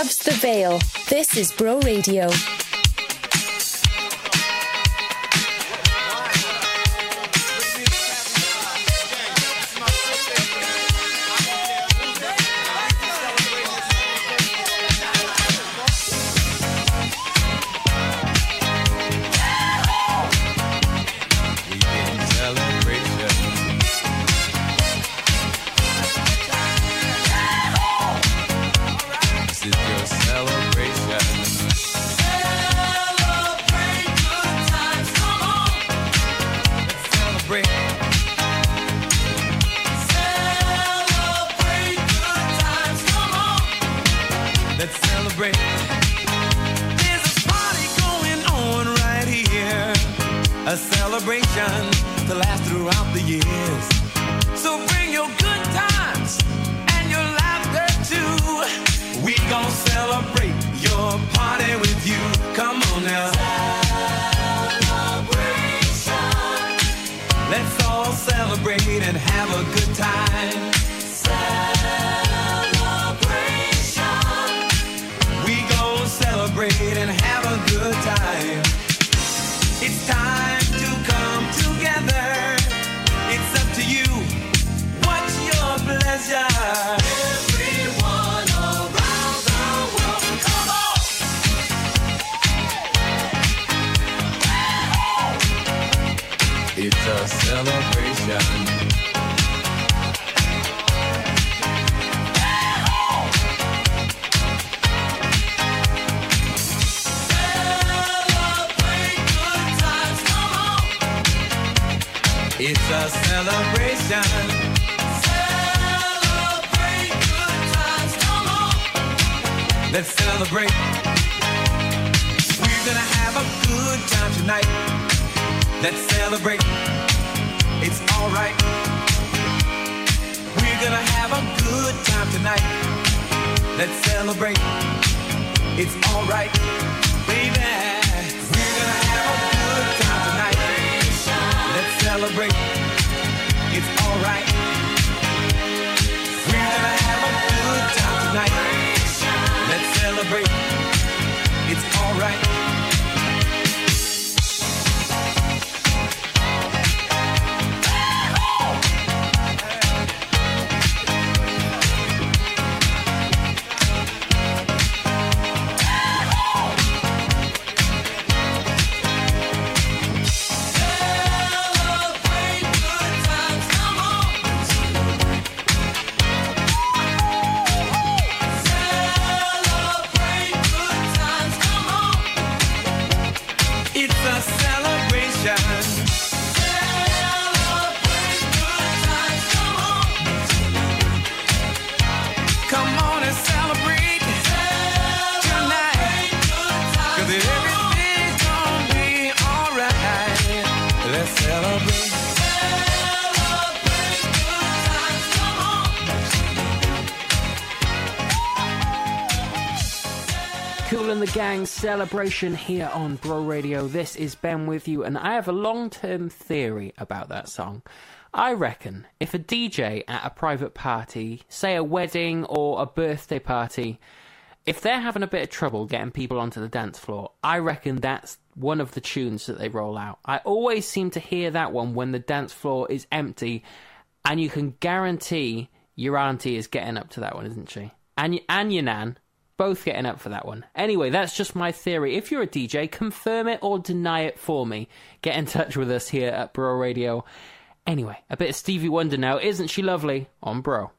Loves the Vale. This is Bro Radio. Celebration here on Bro Radio. This is Ben with you, and I have a long term theory about that song. I reckon if a DJ at a private party, say a wedding or a birthday party, if they're having a bit of trouble getting people onto the dance floor, I reckon that's one of the tunes that they roll out. I always seem to hear that one when the dance floor is empty, and you can guarantee your auntie is getting up to that one, isn't she? And, and your nan, both getting up for that one. Anyway, that's just my theory. If you're a DJ, confirm it or deny it for me. Get in touch with us here at Bro Radio. Anyway, a bit of Stevie Wonder now. Isn't she lovely? On Bro.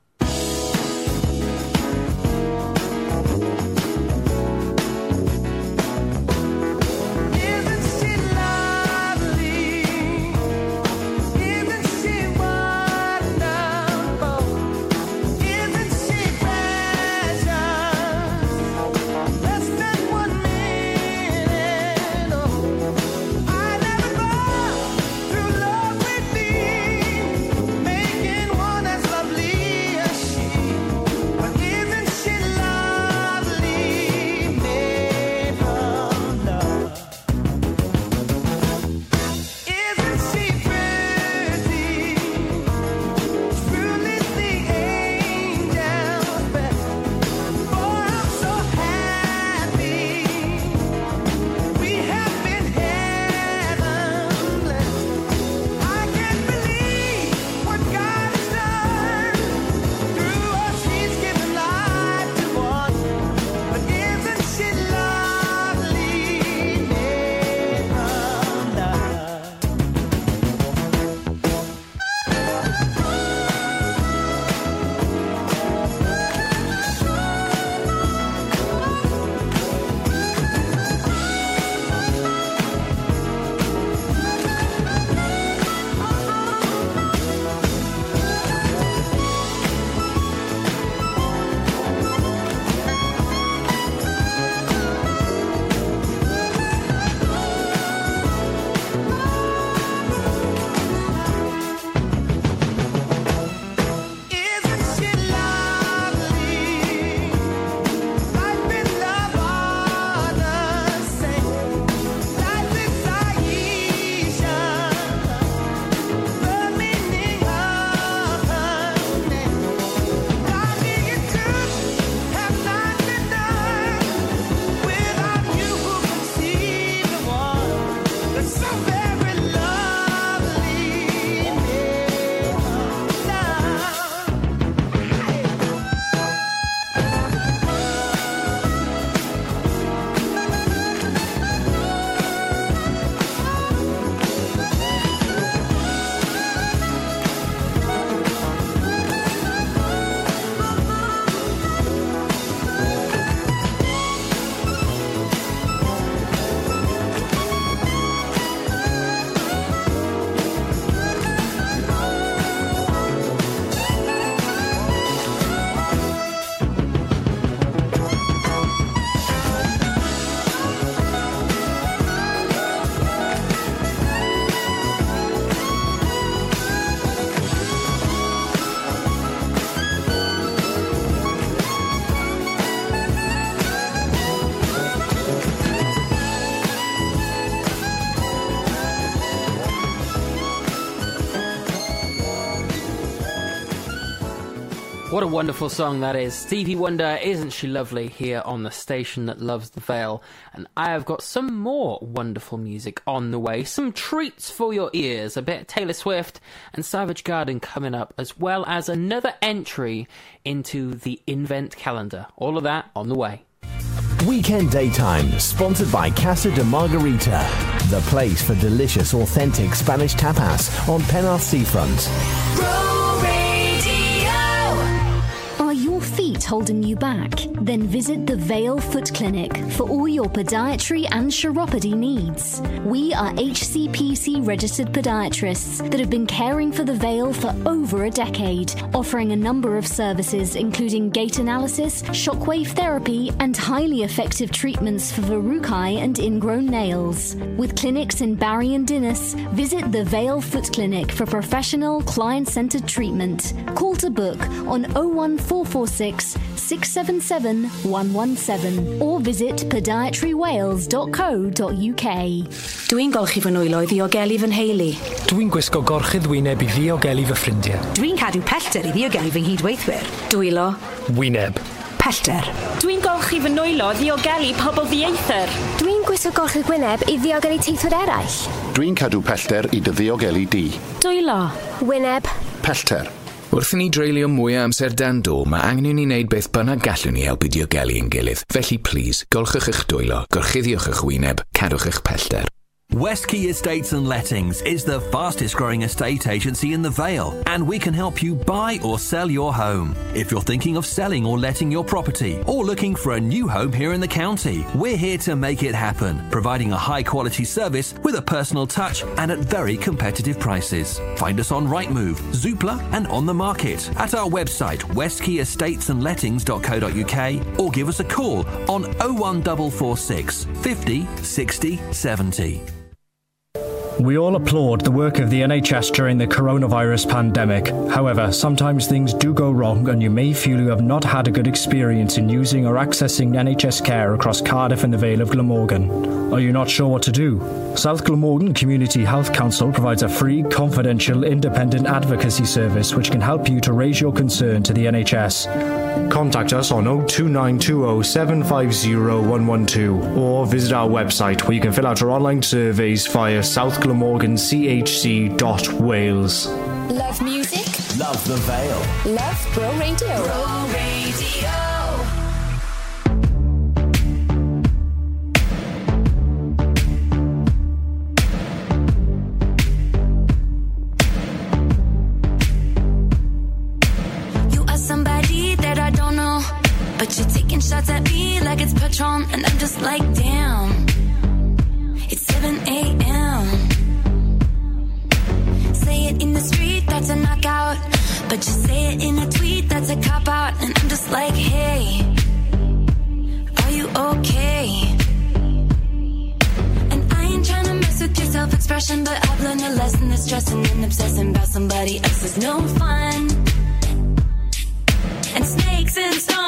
Wonderful song that is. Stevie Wonder, isn't she lovely, here on the station that loves the Vale. And I have got some more wonderful music on the way. Some treats for your ears. A bit of Taylor Swift and Savage Garden coming up, as well as another entry into the Invent calendar. All of that on the way. Weekend Daytime, sponsored by Casa de Margarita, the place for delicious, authentic Spanish tapas on Penarth Seafront. Are holding you back? Then visit the Vale Foot Clinic for all your podiatry and chiropody needs. We are HCPC registered podiatrists that have been caring for the Vale for over a decade, offering a number of services including gait analysis, shockwave therapy, and highly effective treatments for verrucae and ingrown nails. With clinics in Barry and Dinas, visit the Vale Foot Clinic for professional, client centered treatment. Call to book on 01446 677 117 or visit podiatrywales.co.uk. Dwi'n golchi fy nwylo i ddiogelu fy nheulu. Dwi'n gwisgo gorchydd wyneb i ddiogelu fy ffrindiau. Dwi'n cadw pellter i ddiogelu fy nghydweithwyr. Dwylo. Wyneb. Pellter. Dwi'n golchi fy nwylo ddiogelu pobl ddieithr. Dwi'n gwisgo gorchudd gwyneb i ddiogelu teithwyr eraill. Dwi'n cadw pellter i dy ddiogelu di. Dwylo. Wyneb. Pellter. Wrth i ni dreulio mwy o amser dan do, mae angen i ni wneud beth bynnag gallwn ni helpu diogelu ein gilydd. Felly, plis, golchwch eich dwylo, gorchuddiwch eich wyneb, cadwch eich pellter. West Key Estates and Lettings is the fastest growing estate agency in the Vale, and we can help you buy or sell your home. If you're thinking of selling or letting your property, or looking for a new home here in the county, we're here to make it happen, providing a high quality service with a personal touch and at very competitive prices. Find us on Rightmove, Zoopla, and on the market at our website westkeyestatesandlettings.co.uk or give us a call on 01446 50 60 70. We all applaud the work of the NHS during the coronavirus pandemic. However, sometimes things do go wrong, and you may feel you have not had a good experience in using or accessing NHS care across Cardiff and the Vale of Glamorgan. Are you not sure what to do? South Glamorgan Community Health Council provides a free, confidential, independent advocacy service which can help you to raise your concern to the NHS. Contact us on 02920 750 112 or visit our website where you can fill out our online surveys via southglamorganchc.wales. Love music? Love the Vale. Love Bro Radio. Bro Radio. Shots at me like it's Patron, and I'm just like, damn. It's 7 a.m. Say it in the street, that's a knockout. But you say it in a tweet, that's a cop out. And I'm just like, hey, are you okay? And I ain't trying to mess with your self expression, but I've learned a lesson that stressing and obsessing about somebody else is no fun. And snakes and stones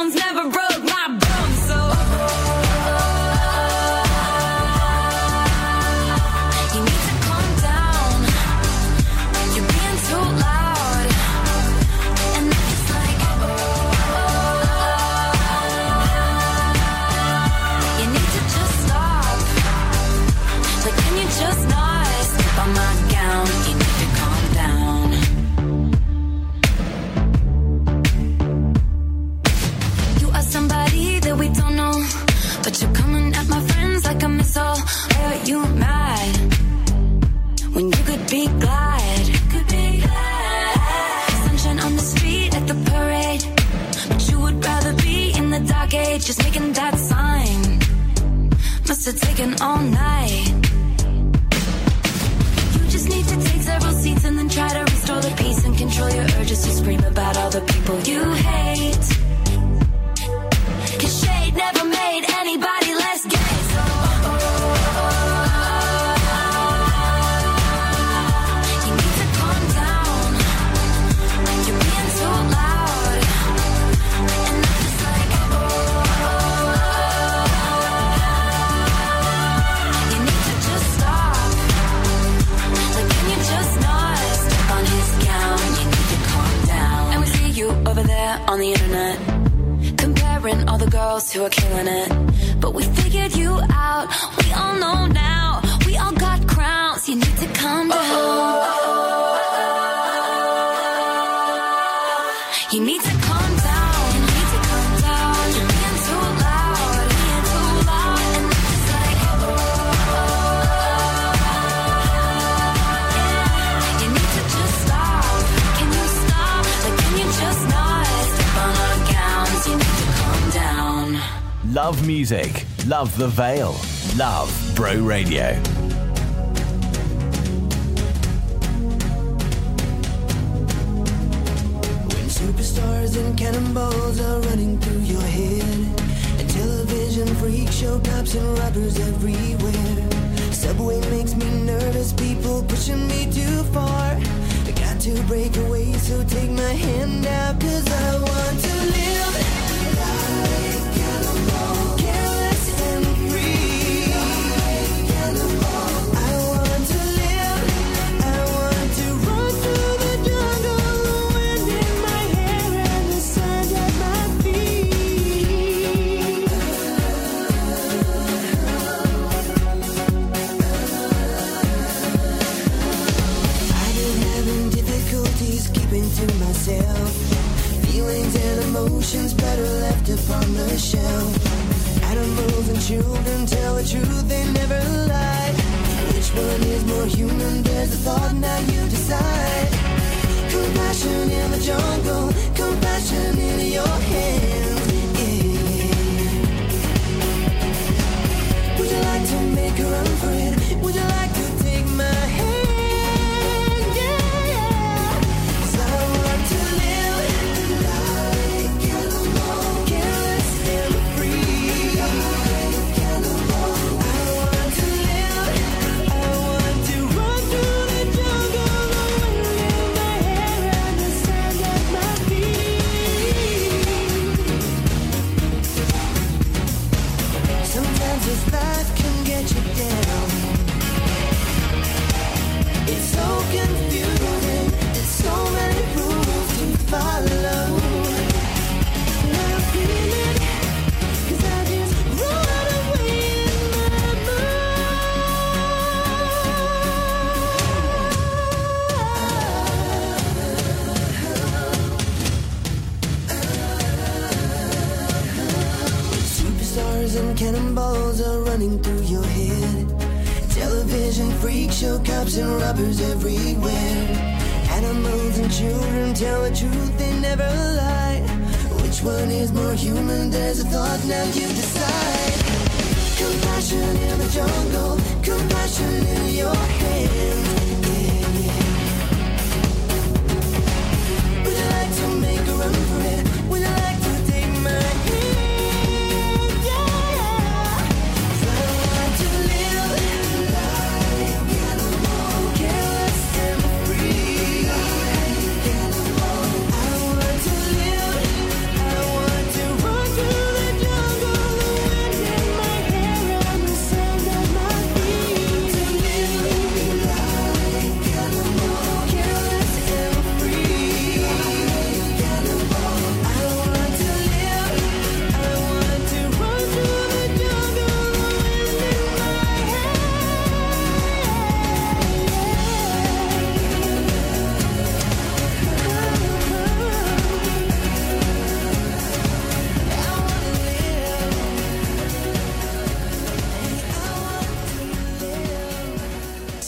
were killing it. Love music. Love the Vale. Love Bro Radio.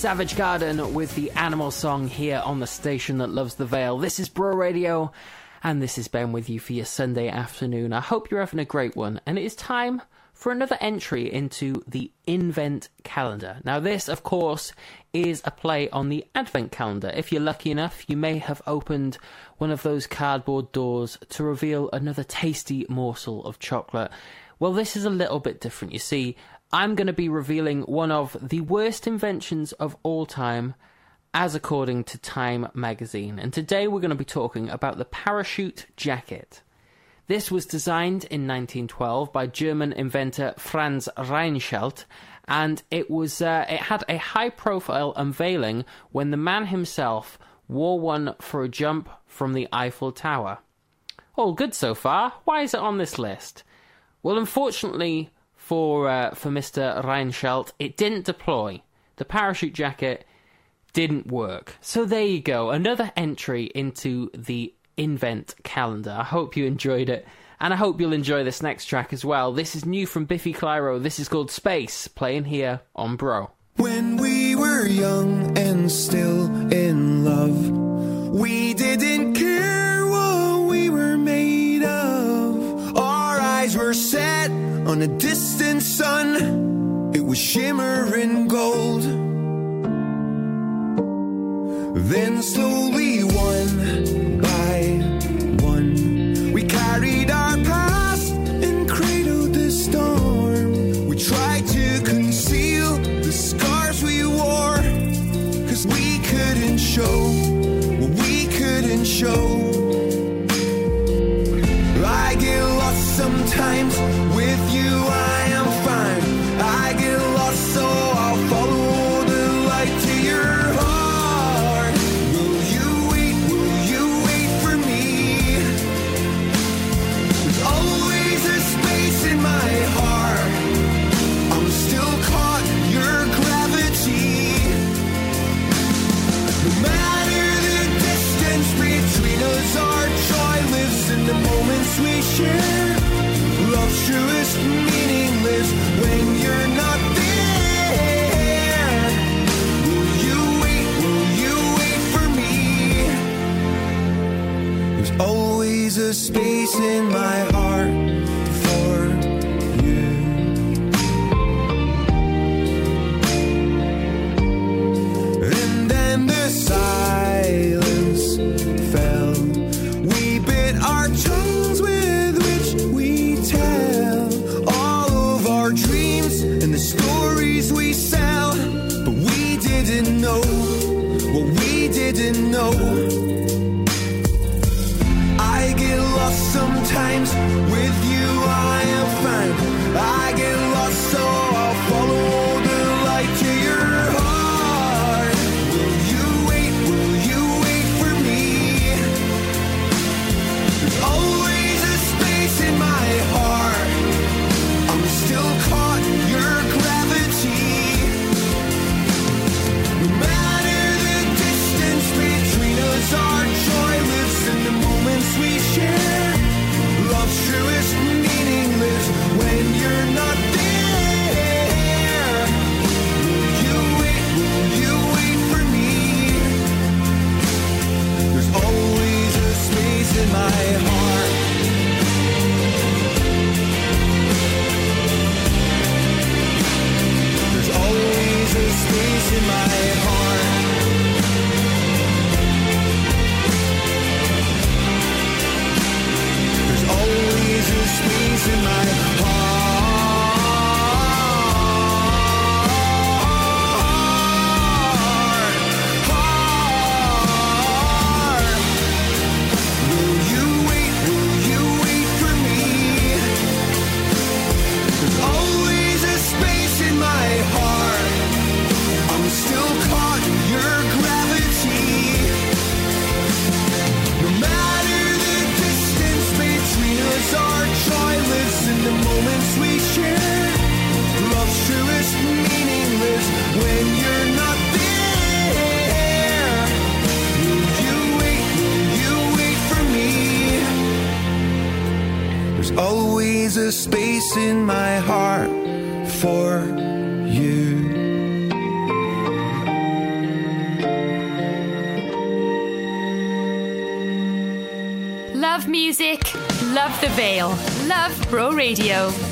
Savage Garden with the animal song here on the station that loves the Vale. This is Bro Radio, and this is Ben with you for your Sunday afternoon. I hope you're having a great one, and it is time for another entry into the Invent calendar. Now, this, of course, is a play on the Advent calendar. If you're lucky enough, you may have opened one of those cardboard doors to reveal another tasty morsel of chocolate. Well, this is a little bit different. You see, I'm going to be revealing one of the worst inventions of all time, as according to Time magazine. And today we're going to be talking about the parachute jacket. This was designed in 1912 by German inventor Franz Reichelt, and it was uh, it had a high-profile unveiling when the man himself wore one for a jump from the Eiffel Tower. All good so far. Why is it on this list? Well, unfortunately, for uh, for Mr. Reichelt. It didn't deploy. The parachute jacket didn't work. So there you go, another entry into the invent calendar. I hope you enjoyed it, and I hope you'll enjoy this next track as well. This is new from Biffy Clyro. This is called Space, playing here on Bro. When we were young and still in love, we didn't care what we were made of. Our eyes were set on a distant sun, it was shimmering gold. Then slowly one. space in my heart. there's a space in my heart for you. Love music, love the Vale, love Bro Radio.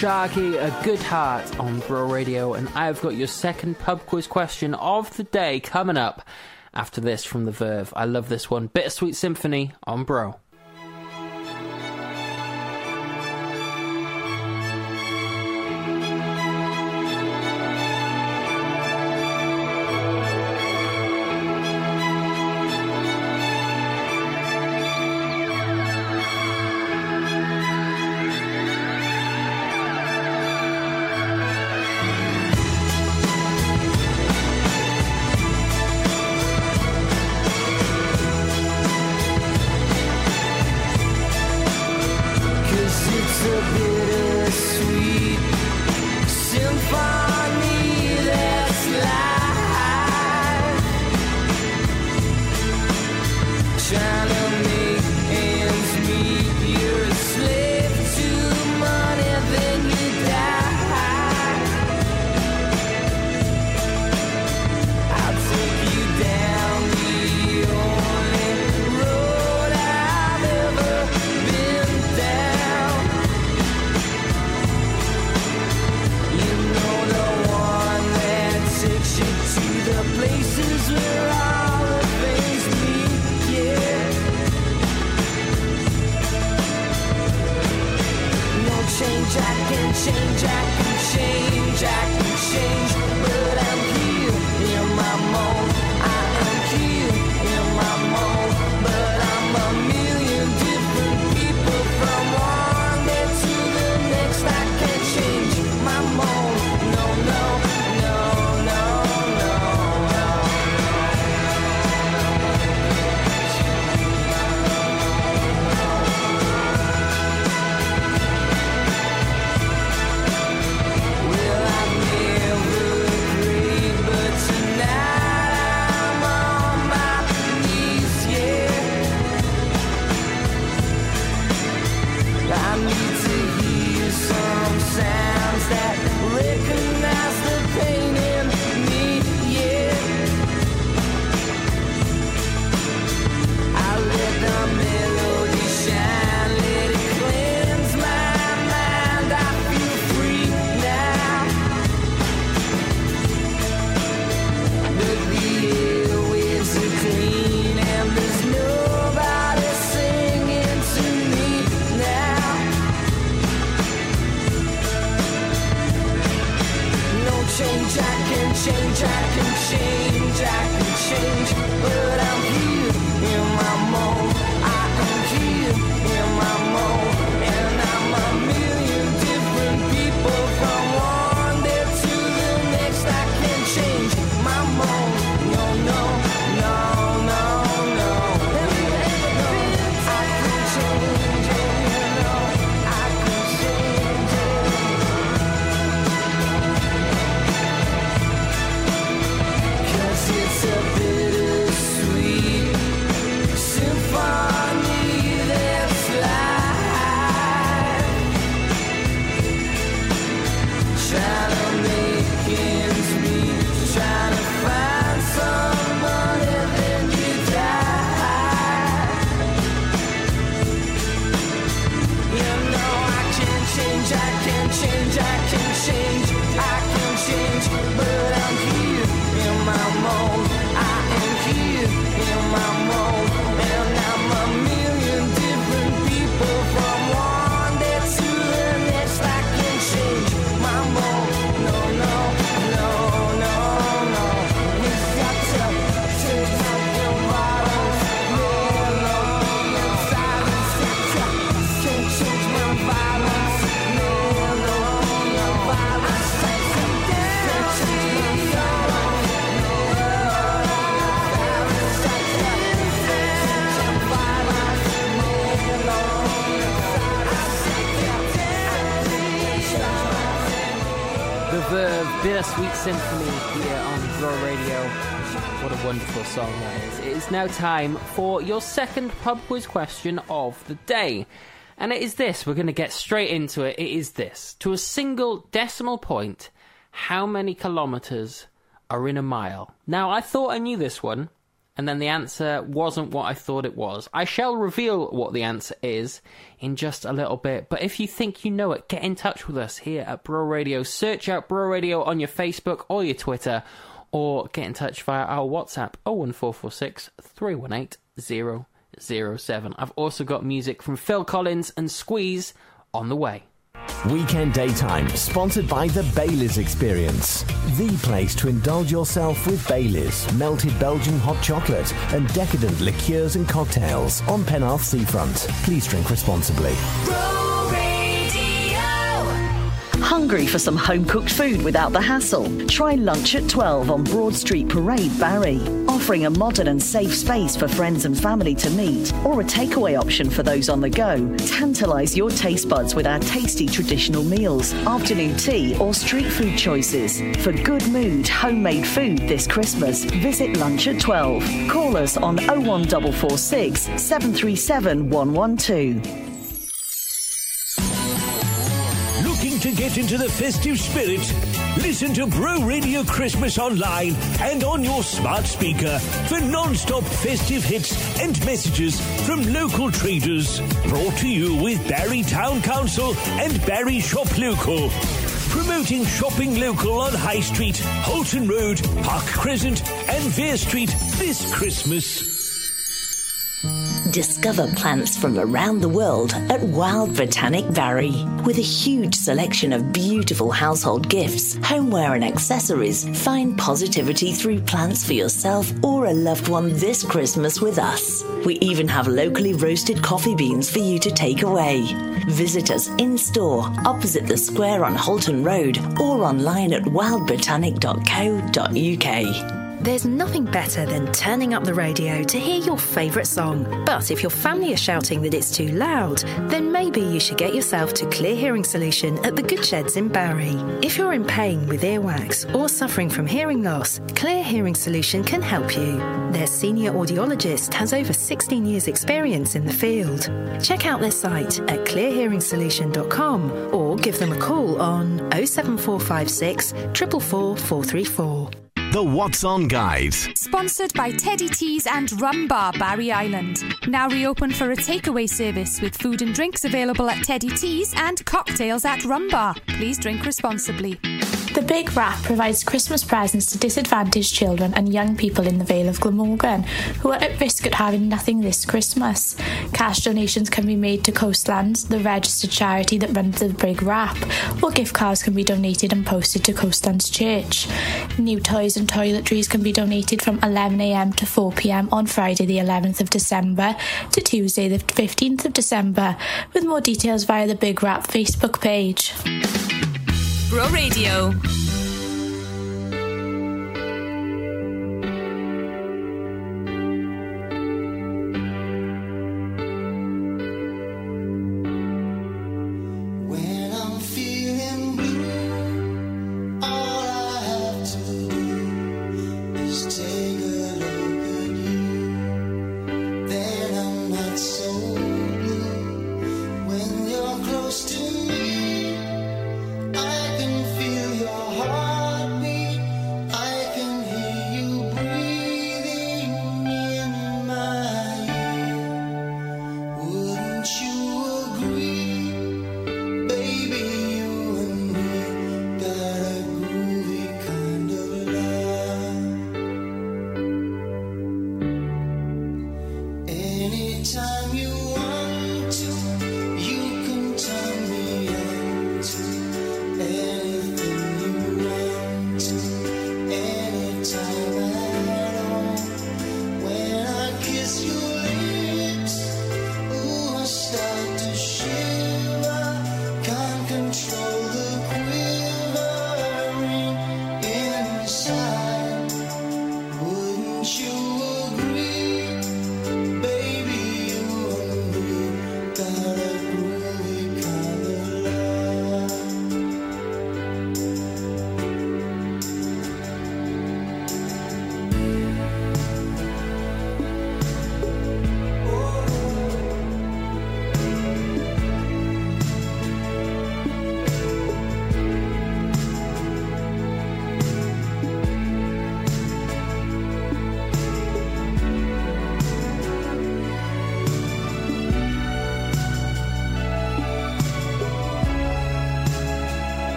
Sharky, a good heart on Bro Radio, and I've got your second pub quiz question of the day coming up after this from The Verve. I love this one. Bittersweet Symphony on Bro. now time for your second pub quiz question of the day. And it is this, we're going to get straight into it. It is this. To a single decimal point, how many kilometres are in a mile? Now, I thought I knew this one, and then the answer wasn't what I thought it was. I shall reveal what the answer is in just a little bit, but if you think you know it, get in touch with us here at Bro Radio. Search out Bro Radio on your Facebook or your Twitter, or get in touch via our WhatsApp 01446 318 007. I've also got music from Phil Collins and Squeeze on the way. Weekend Daytime, sponsored by the Baileys Experience. The place to indulge yourself with Baileys, melted Belgian hot chocolate, and decadent liqueurs and cocktails on Penarth Seafront. Please drink responsibly. Hungry for some home cooked food without the hassle? Try Lunch at 12 on Broad Street Parade, Barry. Offering a modern and safe space for friends and family to meet, or a takeaway option for those on the go. Tantalise your taste buds with our tasty traditional meals, afternoon tea, or street food choices. For good mood, homemade food this Christmas, visit Lunch at 12. Call us on 01446 737 112. Get into the festive spirit? Listen to Bro Radio Christmas online and on your smart speaker for non-stop festive hits and messages from local traders. Brought to you with Barry Town Council and Barry Shop Local. Promoting shopping local on High Street, Holton Road, Park Crescent and Vere Street this Christmas. Discover plants from around the world at Wild Botanic Barry. With a huge selection of beautiful household gifts, homeware, and accessories, find positivity through plants for yourself or a loved one this Christmas with us. We even have locally roasted coffee beans for you to take away. Visit us in store opposite the square on Holton Road or online at wildbotanic.co.uk. There's nothing better than turning up the radio to hear your favourite song. But if your family are shouting that it's too loud, then maybe you should get yourself to Clear Hearing Solution at the Good Sheds in Barry. If you're in pain with earwax or suffering from hearing loss, Clear Hearing Solution can help you. Their senior audiologist has over 16 years' experience in the field. Check out their site at clearhearingsolution.com or give them a call on 07456 444 434. The What's On Guide. Sponsored by Teddy Teas and Rum Bar Barry Island. Now reopened for a takeaway service with food and drinks available at Teddy Teas and cocktails at Rum Bar. Please drink responsibly. The Big Wrap provides Christmas presents to disadvantaged children and young people in the Vale of Glamorgan who are at risk of having nothing this Christmas. Cash donations can be made to Coastlands, the registered charity that runs the Big Wrap, or gift cards can be donated and posted to Coastlands Church. New toys and toiletries can be donated from 11am to 4pm on Friday the 11th of December to Tuesday the 15th of December, with more details via the Big Wrap Facebook page. Bro Radio.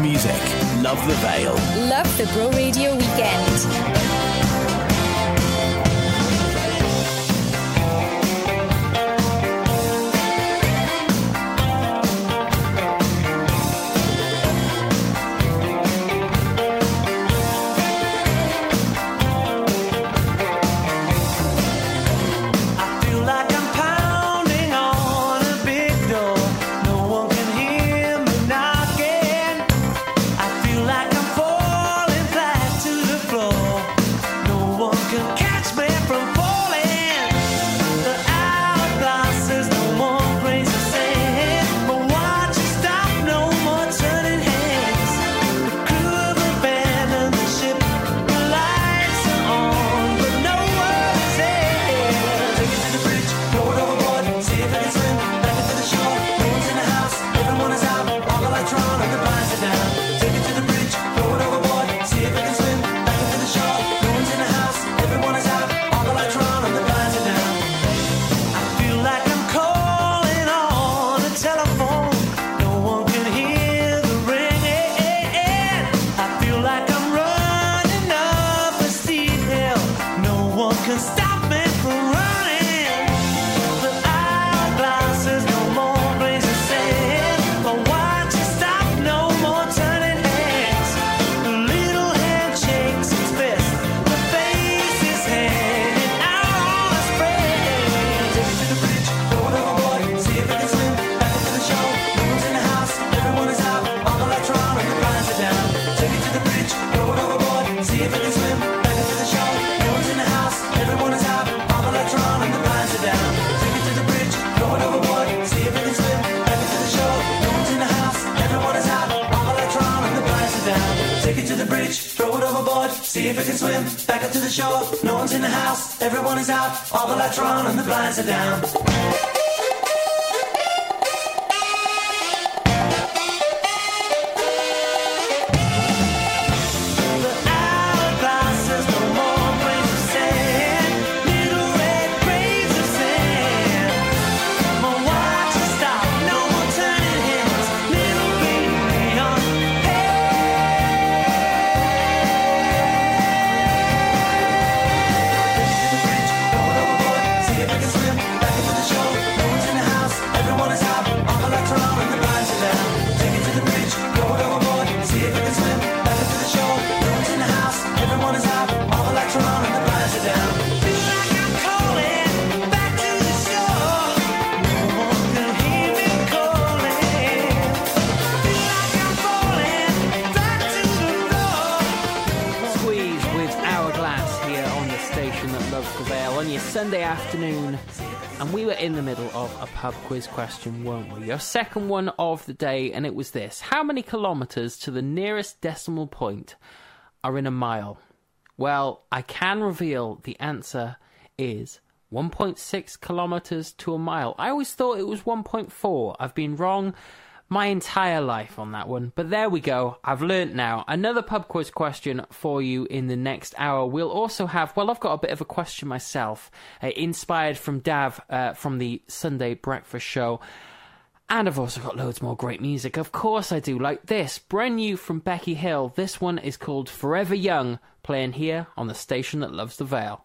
music. Love the Vale. Love the Bro Radio the shore, no one's in the house, everyone is out, all the lights are on and the blinds are down. quiz question, weren't we? Your second one of the day, and it was this How many kilometres to the nearest decimal point are in a mile? Well, I can reveal the answer is 1.6 kilometres to a mile. I always thought it was 1.4. I've been wrong my entire life on that one. But there we go. I've learnt now. Another pub quiz question for you in the next hour. We'll also have, well, I've got a bit of a question myself, uh, inspired from Dav uh, from the Sunday Breakfast Show. And I've also got loads more great music. Of course I do, like this, brand new from Becky Hill. This one is called Forever Young, playing here on the station that loves the Vale.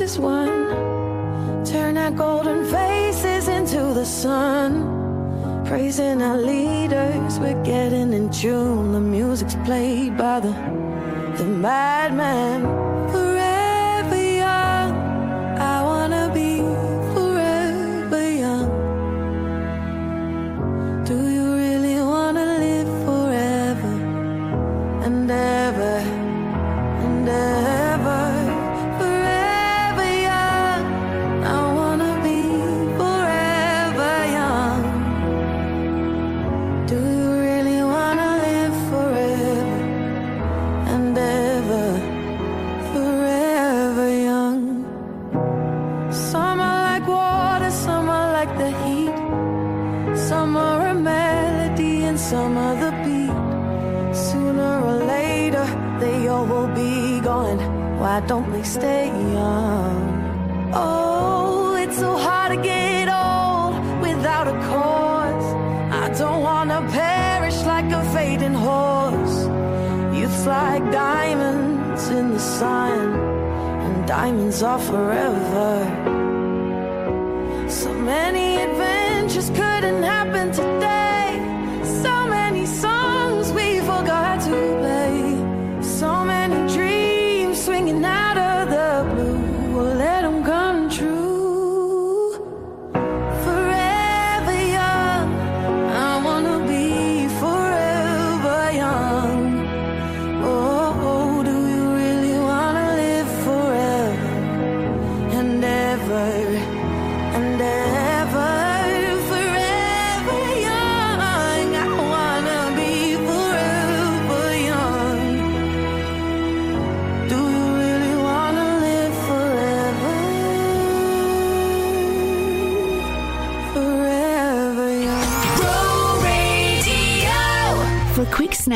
Race is? Turn our golden faces into the sun. Praising our leaders, we're getting in tune. The music's played by the the madman. Why don't they stay young? Oh, it's so hard to get old without a cause. I don't wanna perish like a fading horse. Youth's like diamonds in the sun, and diamonds are forever. So many adventures couldn't happen today.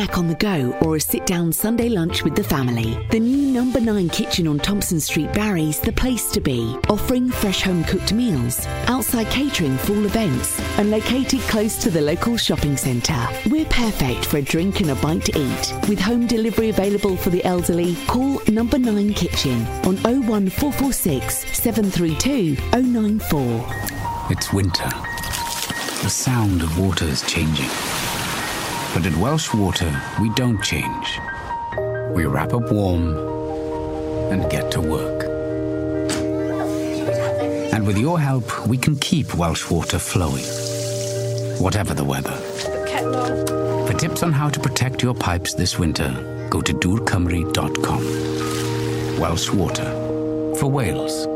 Snack on the go or a sit down Sunday lunch with the family, the new number 9 kitchen on Thompson Street, Barry's the place to be, offering fresh home cooked meals, outside catering for all events, and located close to the local shopping centre. We're perfect for a drink and a bite to eat. With home delivery available for the elderly, call number 9 kitchen on 01446 732 094. It's winter. The sound of water is changing. But at Welsh Water, we don't change. We wrap up warm and get to work. And with your help, we can keep Welsh Water flowing, whatever the weather. For tips on how to protect your pipes this winter, go to dwrcymru.com. Welsh Water. For Wales,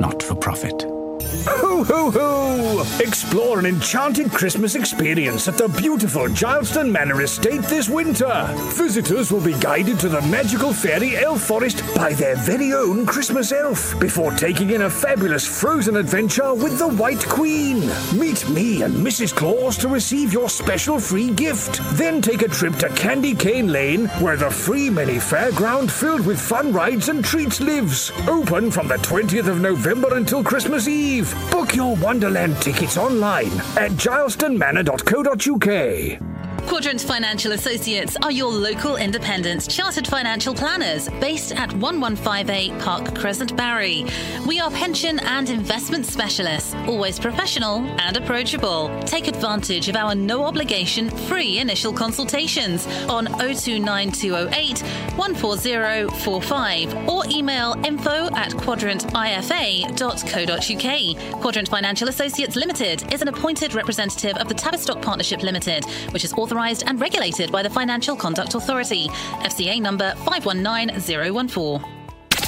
not for profit. Ho, ho, ho! Explore an enchanted Christmas experience at the beautiful Gileston Manor Estate this winter. Visitors will be guided to the magical fairy elf forest by their very own Christmas elf before taking in a fabulous frozen adventure with the White Queen. Meet me and Mrs. Claus to receive your special free gift. Then take a trip to Candy Cane Lane, where the free mini fairground filled with fun rides and treats lives. Open from the 20th of November until Christmas Eve. Book your Wonderland tickets online at gilestonmanor.co.uk. Quadrant Financial Associates are your local independent chartered financial planners based at 1158 Park Crescent, Barry. We are pension and investment specialists, always professional and approachable. Take advantage of our no obligation free initial consultations on 029208 14045 or email info at quadrantifa.co.uk. Quadrant Financial Associates Limited is an appointed representative of the Tavistock Partnership Limited, which is authorised and regulated by the Financial Conduct Authority. FCA number 519014.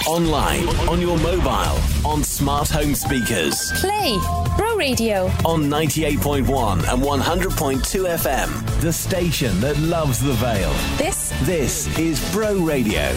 Online, on your mobile, on smart home speakers, Play Bro Radio. on 98.1 and 100.2 FM. The station that loves the Vale. This This is Bro Radio.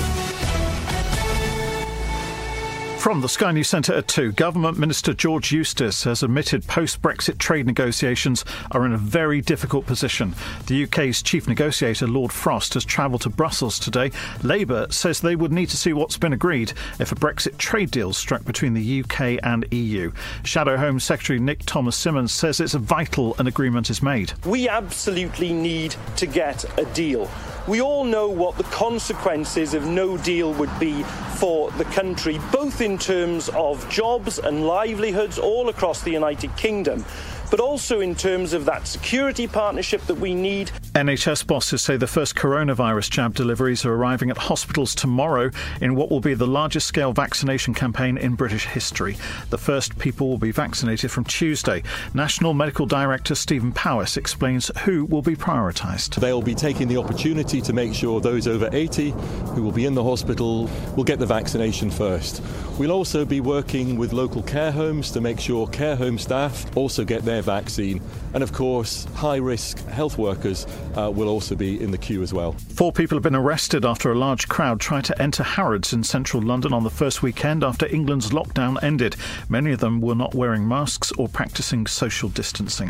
From the Sky News Centre at 2, Government Minister George Eustice has admitted post Brexit trade negotiations are in a very difficult position. The UK's chief negotiator, Lord Frost, has travelled to Brussels today. Labour says they would need to see what's been agreed if a Brexit trade deal struck between the UK and EU. Shadow Home Secretary Nick Thomas Symonds says it's vital an agreement is made. We absolutely need to get a deal. We all know what the consequences of no deal would be for the country, both in terms of jobs and livelihoods all across the United Kingdom but also in terms of that security partnership that we need. NHS bosses say the first coronavirus jab deliveries are arriving at hospitals tomorrow in what will be the largest scale vaccination campaign in British history. The first people will be vaccinated from Tuesday. National Medical Director Stephen Powis explains who will be prioritised. They'll be taking the opportunity to make sure those over 80 who will be in the hospital will get the vaccination first. We'll also be working with local care homes to make sure care home staff also get their vaccine. And of course, high risk health workers uh, will also be in the queue as well. Four people have been arrested after a large crowd tried to enter Harrods in central London on the first weekend after England's lockdown ended. Many of them were not wearing masks or practicing social distancing.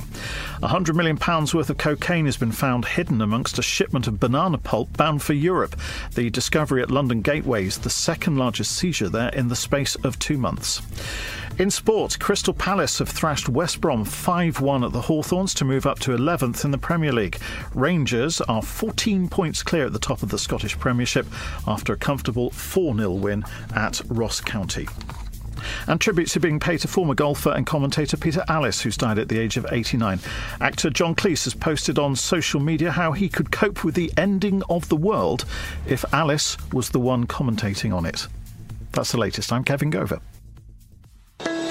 £100 million worth of cocaine has been found hidden amongst a shipment of banana pulp bound for Europe. The discovery at London Gateway is the second largest seizure there in the space of two months. In sport, Crystal Palace have thrashed West Brom 5 1 at the Hawthorns to move up to 11th in the Premier League. Rangers are 14 points clear at the top of the Scottish Premiership after a comfortable 4 0 win at Ross County. And tributes are being paid to former golfer and commentator Peter Alliss, who's died at the age of 89. Actor John Cleese has posted on social media how he could cope with the ending of the world if Alliss was the one commentating on it. That's the latest. I'm Kevin Gover.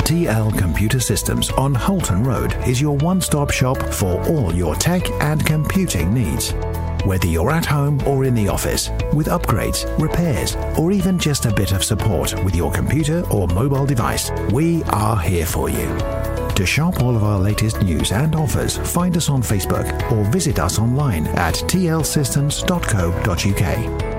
TL Computer Systems on Holton Road is your one stop shop for all your tech and computing needs. Whether you're at home or in the office, with upgrades, repairs, or even just a bit of support with your computer or mobile device, we are here for you. To shop all of our latest news and offers, find us on Facebook or visit us online at tlsystems.co.uk.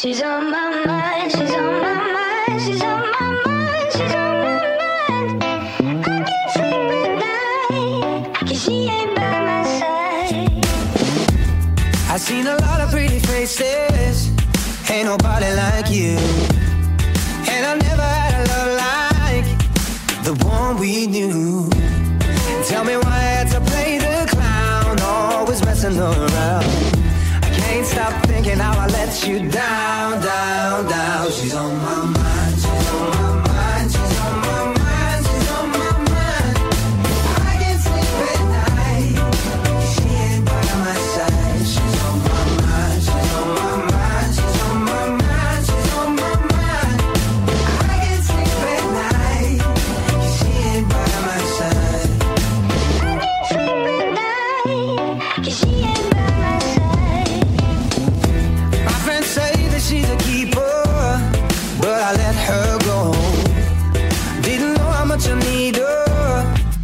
She's on my mind, she's on my mind, she's on my mind, she's on my mind. I can't sleep at night, cause she ain't by my side. I've seen a lot of pretty faces, ain't nobody like you. And I never had a love like the one we knew. Tell me why I had to play the clown, always messing around let you down, down, down. She's on my mind,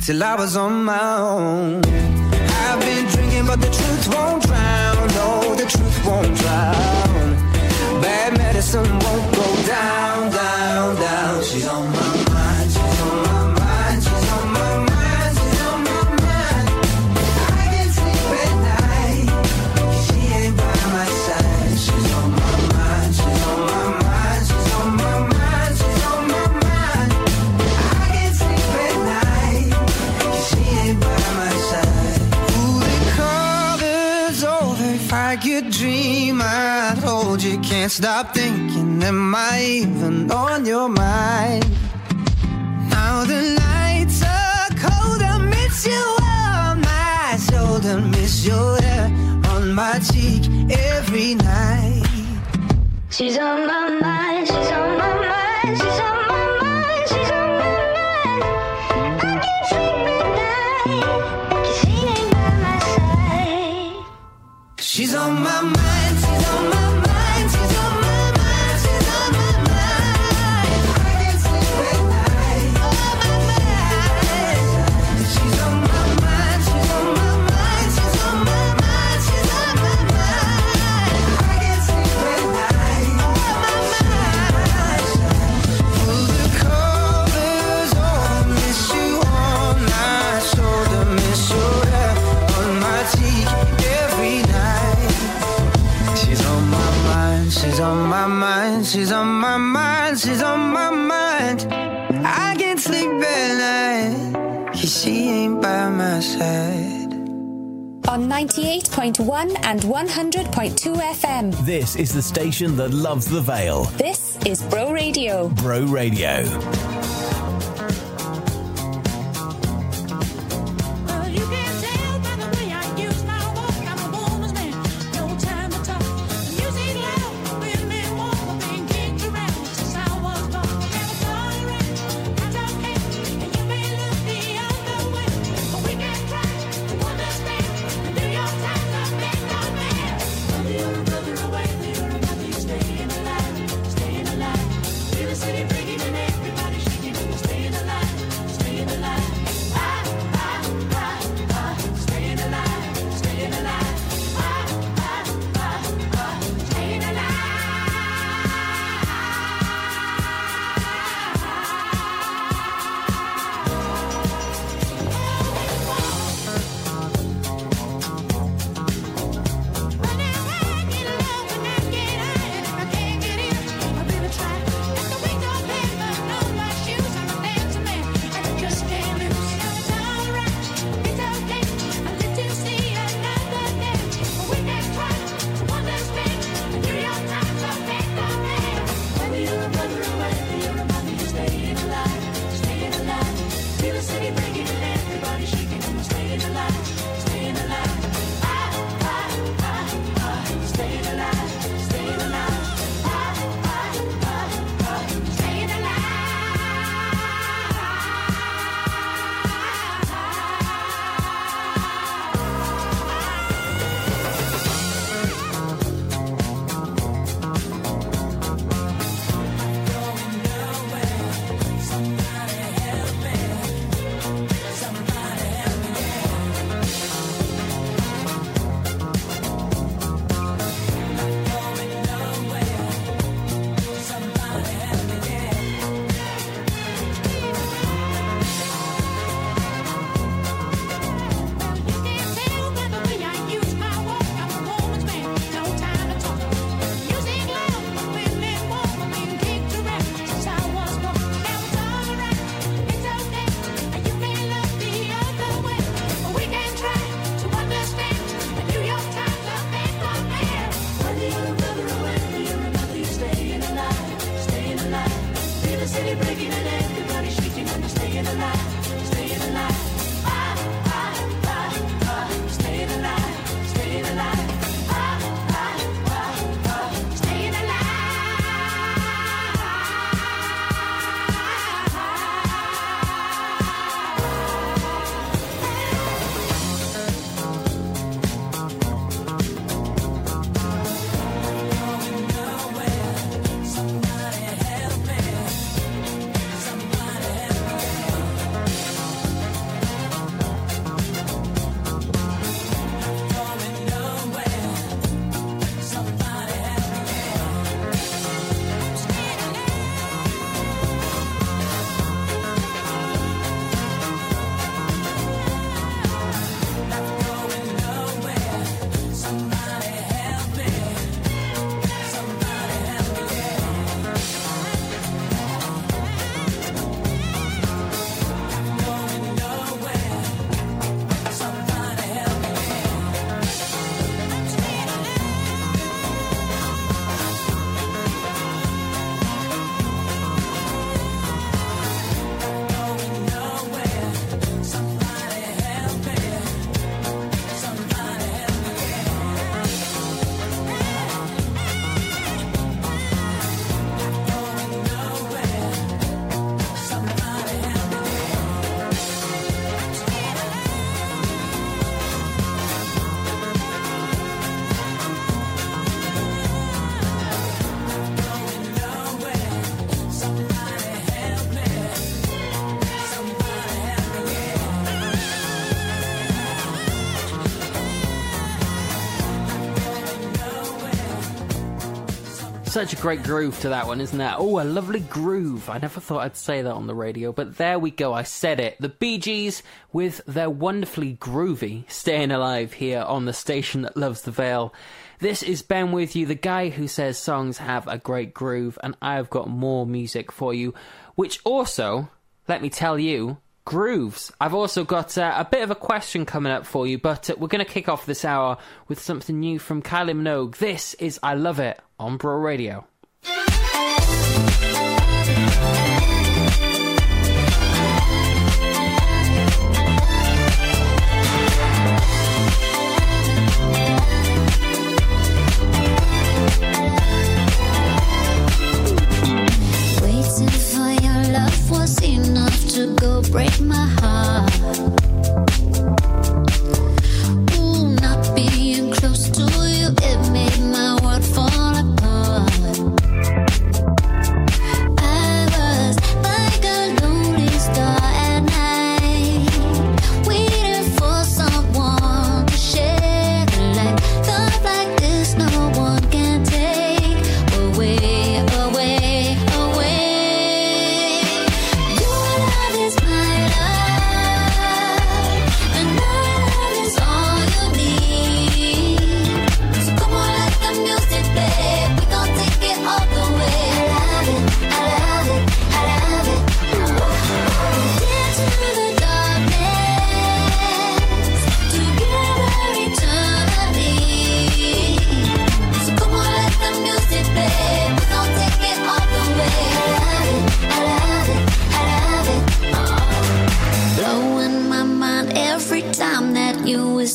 till I was on my own. I've been drinking, but the truth won't drown. No, the truth won't drown. Bad medicine won't stop thinking. Am I even on your mind? Now the nights are cold. I miss you on my shoulder. Miss your hair on my cheek every night. She's on my mind, she's on my mind, 98.1 and 100.2 FM. This is the station that loves the Vale. This is Bro Radio. Bro Radio. such a great groove to that one, isn't there? Oh, a lovely groove. I never thought I'd say that on the radio, but there we go. I said it. The Bee Gees with their wonderfully groovy Staying Alive here on the station that loves the Vale. This is Ben with you, the guy who says songs have a great groove, and I've got more music for you, which also, let me tell you, grooves. I've also got uh, a bit of a question coming up for you, but uh, we're going to kick off this hour with something new from Kylie Minogue. This is I Love It on Bro Radio. break my heart.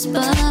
whisper.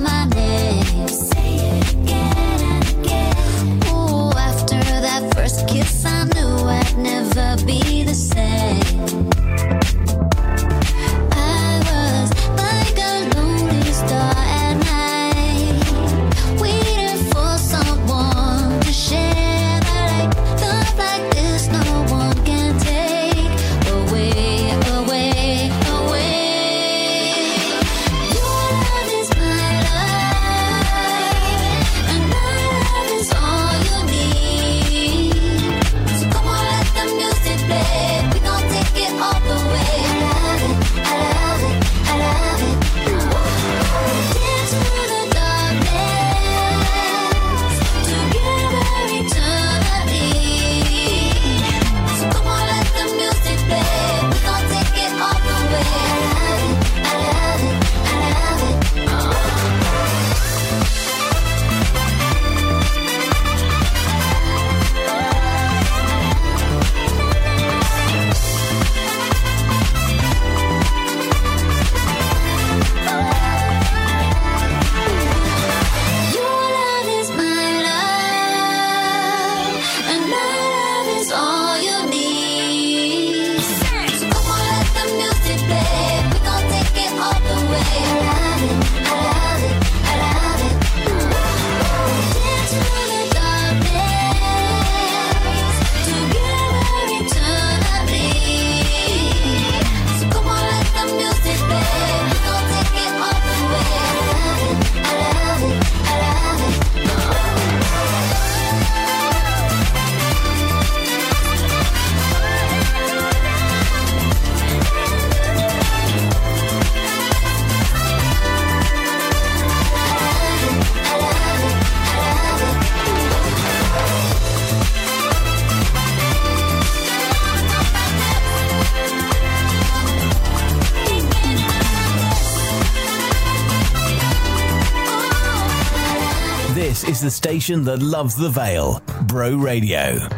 station that loves the Vale, Bro Radio.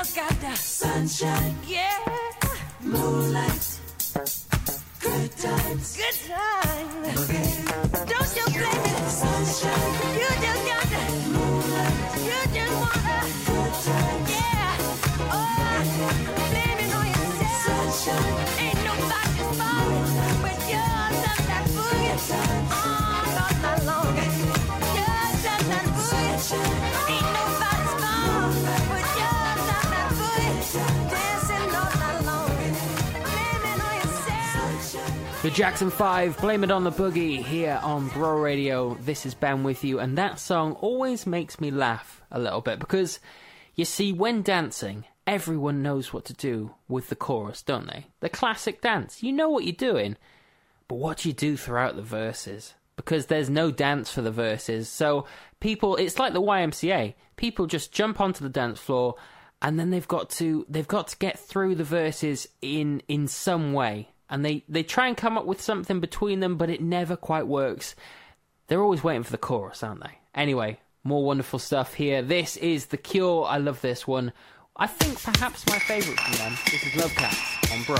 Just got the sunshine. The Jackson 5, Blame It on the Boogie, here on Bro Radio. This is Ben with you, and that song always makes me laugh a little bit because, you see, when dancing, everyone knows what to do with the chorus, don't they? The classic dance. You know what you're doing, but what do you do throughout the verses? Because there's no dance for the verses, so people, it's like the YMCA. People just jump onto the dance floor and then they've got to they've got to get through the verses in in some way and they they try and come up with something between them but it never quite works. They're always waiting for the chorus aren't they? Anyway more wonderful stuff here. This is the cure. I love this one. I think perhaps my favorite from them this is love cats on bro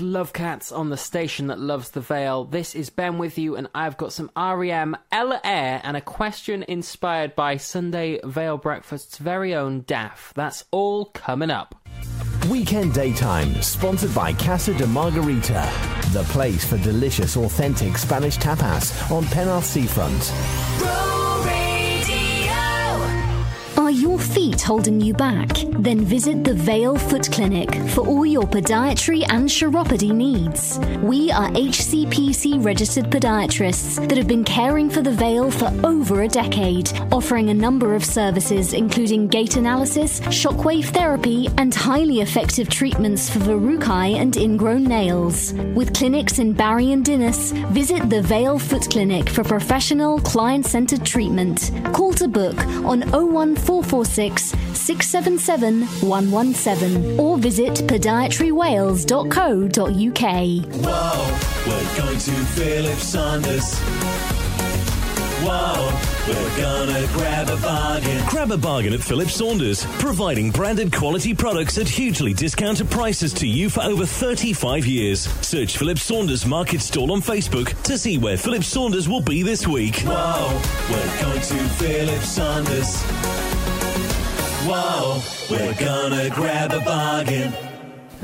Love Cats on the station that loves the Vale. This is Ben with you, and I've got some REM, Ella Eyre, and a question inspired by Sunday Vale Breakfast's very own Daff. That's all coming up. Weekend Daytime, sponsored by Casa de Margarita, the place for delicious, authentic Spanish tapas on Penarth Seafront. Your feet holding you back? Then visit the Vale Foot Clinic for all your podiatry and chiropody needs. We are HCPC registered podiatrists that have been caring for the Vale for over a decade, offering a number of services including gait analysis, shockwave therapy, and highly effective treatments for verrucae and ingrown nails. With clinics in Barry and Dinas, visit the Vale Foot Clinic for professional, client centered treatment. Call to book on oh 01446 677 117 or visit podiatrywales.co.uk. Whoa, we're going to Philip Saunders. Whoa, we're gonna grab a bargain. Grab a bargain at Philip Saunders, providing branded quality products at hugely discounted prices to you for over 35 years. Search Philip Saunders Market Stall on Facebook to see where Philip Saunders will be this week. Whoa, we're going to Philip Saunders. Whoa, we're gonna grab a bargain.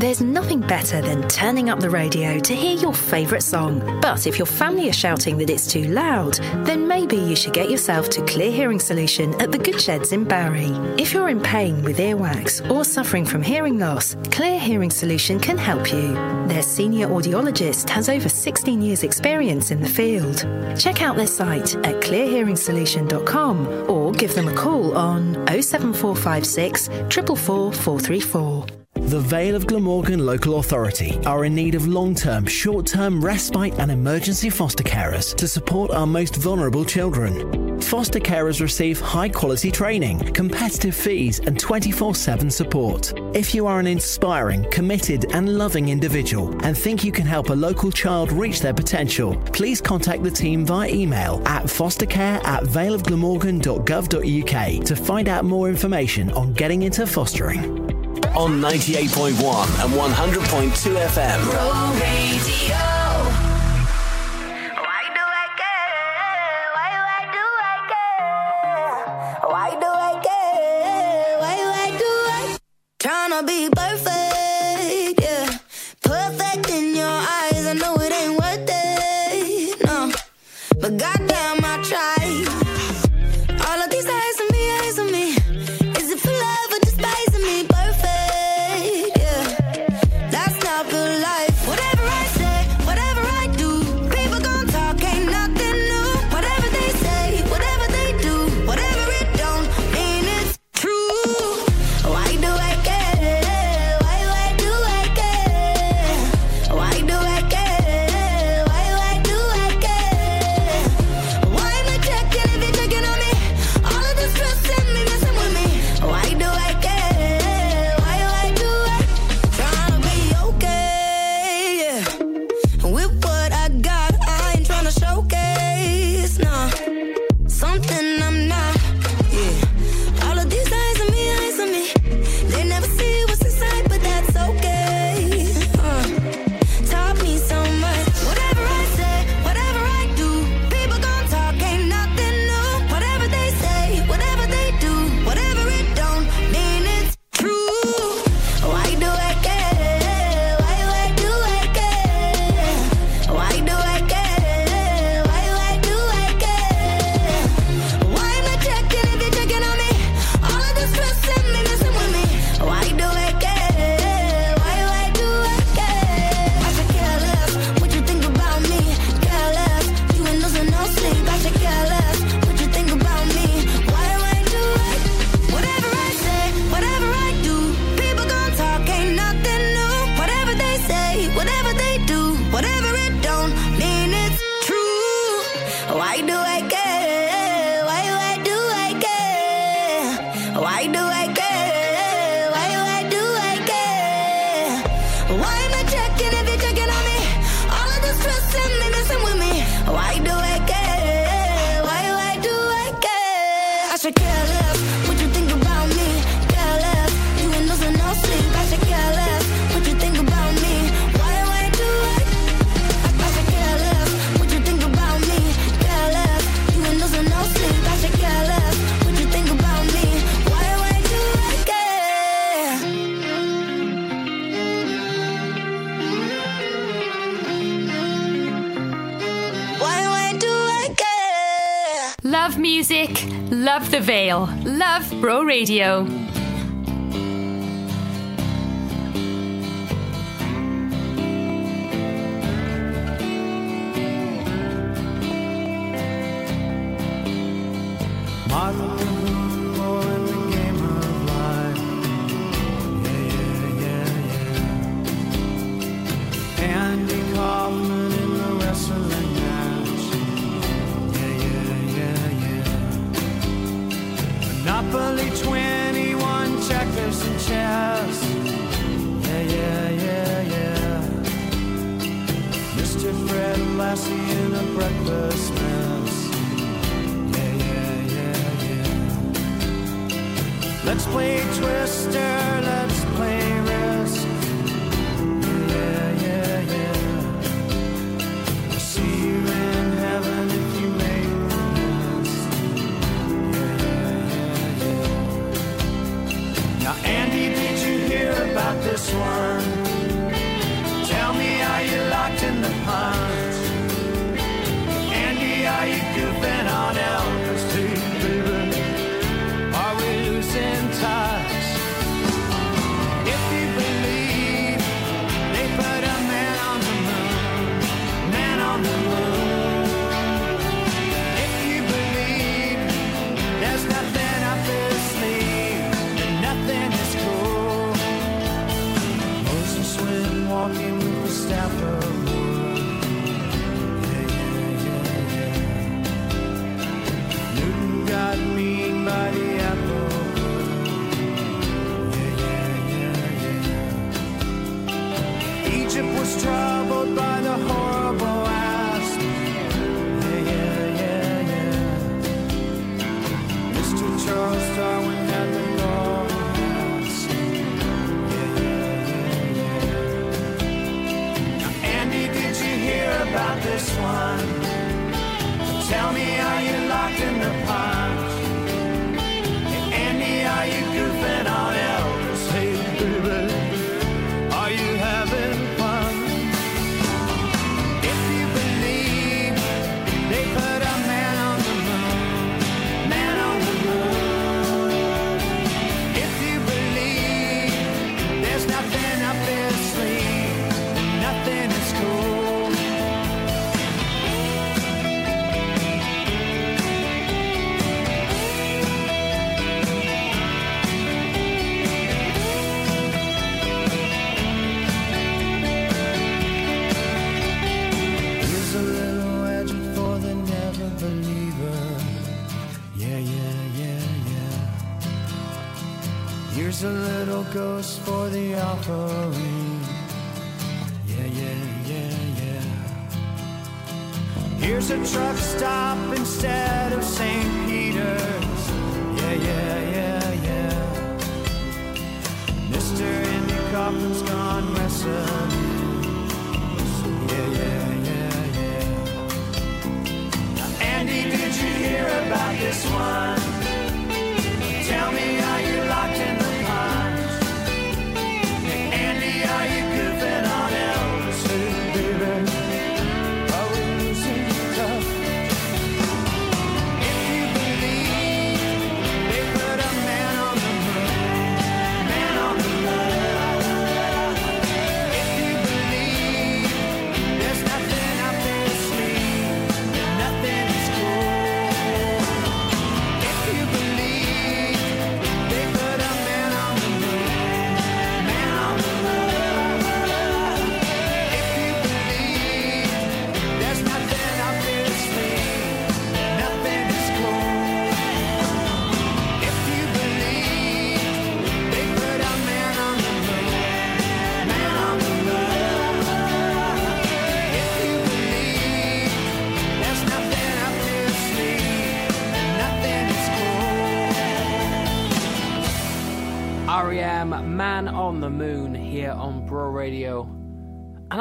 There's nothing better than turning up the radio to hear your favourite song. But if your family are shouting that it's too loud, then maybe you should get yourself to Clear Hearing Solution at the Good Sheds in Barry. If you're in pain with earwax or suffering from hearing loss, Clear Hearing Solution can help you. Their senior audiologist has over 16 years' experience in the field. Check out their site at clearhearingsolution.com or give them a call on 07456 444 434. The Vale of Glamorgan Local Authority are in need of long term, short term respite and emergency foster carers to support our most vulnerable children. Foster carers receive high quality training, competitive fees, and 24 7 support. If you are an inspiring, committed, and loving individual and think you can help a local child reach their potential, please contact the team via email at fostercare at valeofglamorgan.gov.uk to find out more information on getting into fostering. On 98.1 and 100.2 FM. Why do I care? Why, do I do I care? why do I? Tryna be Vale. Love Bro Radio.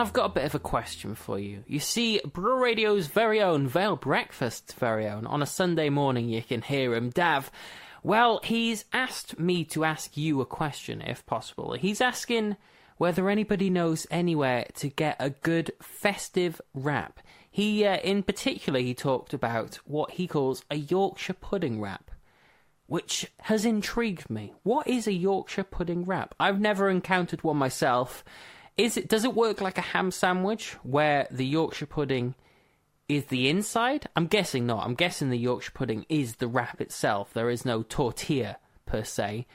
I've got a bit of a question for you. You see, Bro Radio's very own Vale Breakfast's very own. On a Sunday morning, you can hear him, Dav. Well, he's asked me to ask you a question, if possible. He's asking whether anybody knows anywhere to get a good festive wrap. He, uh, in particular, he talked about what he calls a Yorkshire pudding wrap, which has intrigued me. What is a Yorkshire pudding wrap? I've never encountered one myself. Is it? Does it work like a ham sandwich, where the Yorkshire pudding is the inside? I'm guessing not. I'm guessing the Yorkshire pudding is the wrap itself. There is no tortilla per se.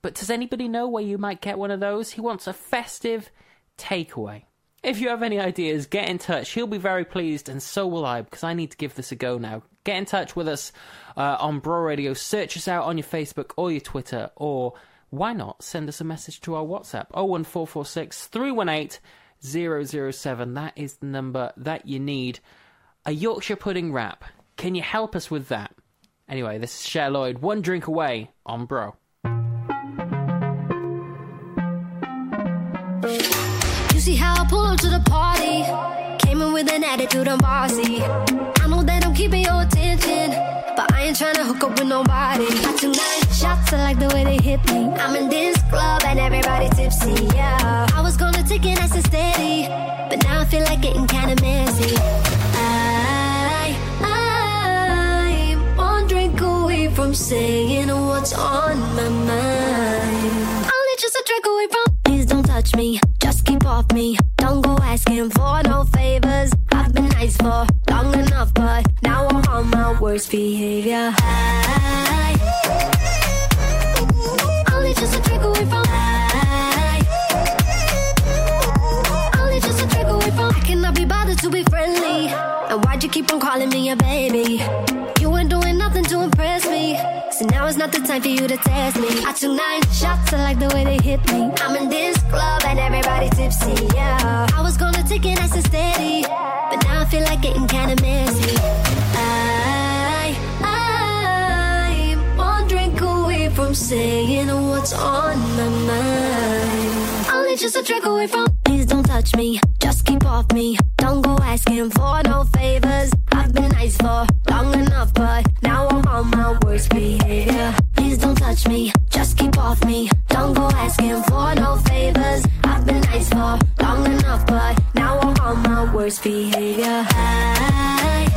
But does anybody know where you might get one of those? He wants a festive takeaway. If you have any ideas, get in touch. He'll be very pleased, and so will I, because I need to give this a go now. Get in touch with us uh, on Bro Radio. Search us out on your Facebook or your Twitter, or why not send us a message to our WhatsApp 01446 318 007. That is the number that you need. A Yorkshire pudding wrap. Can you help us with that? Anyway, this is Cher Lloyd, one drink away on Bro. You see how I pull up to the party? Came in with an attitude I'm bossy. I know that I'm keeping your attention, but I ain't trying to hook up with nobody. Shots, I like the way they hit me. I'm in this club and everybody tipsy, yeah. I was gonna take it nice and steady, but now I feel like getting kinda messy. I, I'm one drink away from saying what's on my mind. Only just a drink away from. Please don't touch me, just keep off me. Don't go asking for no favors. I've been nice for long enough, but now I'm on my worst behavior. I, only just a drink away from. I, only just a drink away from. I cannot be bothered to be friendly. And why'd you keep on calling me a baby? You weren't doing nothing to impress me. So now it's not the time for you to test me. I took nine shots, I like the way they hit me. I'm in this club and everybody tipsy, yeah. I was gonna take it nice and steady, but now I feel like getting kinda messy. I, I'm one drink away from saying what's on my mind. Only just a drink away from. Please don't touch me, just keep off me. Don't go asking for no favors. I've been nice for long enough, but now I'm on my worst behavior. Please don't touch me, just keep off me. Don't go asking for no favors. I've been nice for long enough, but now I'm on my worst behavior. I,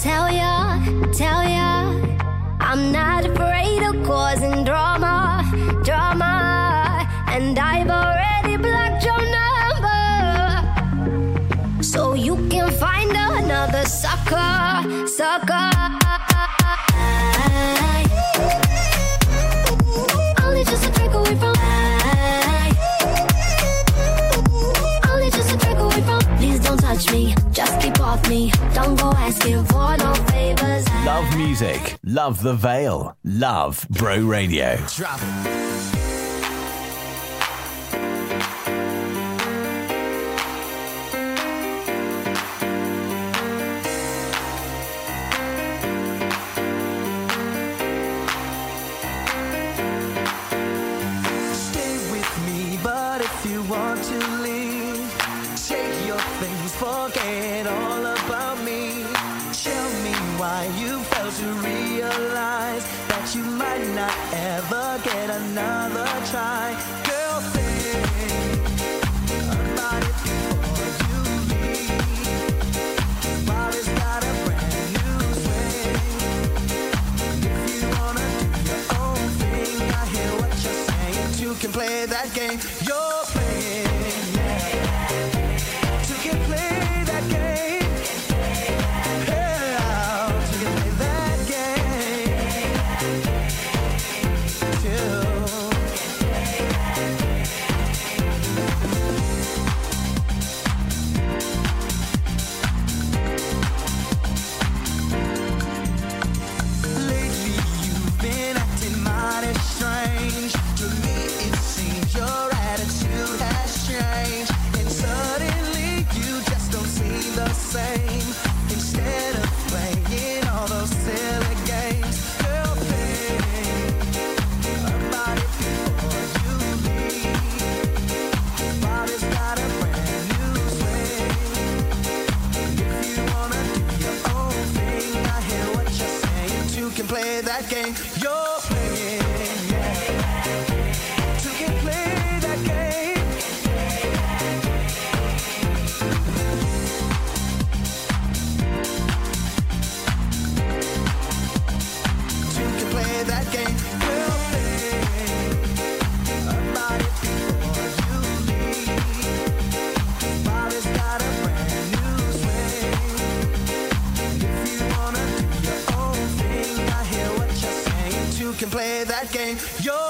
tell ya, tell ya. I'm not afraid of causing drama, drama. And I've already blocked your number. So you can find another sucker, sucker. Touch me, just keep off me. Don't go asking for no favors. Love music. Love the Vale, Love Bro Radio. Drop. Get another try. Girl, think about it before you leave. Body's got a brand new swing. If you wanna do your own thing, I hear what you're saying. You can play that game you're play that game play that game. You're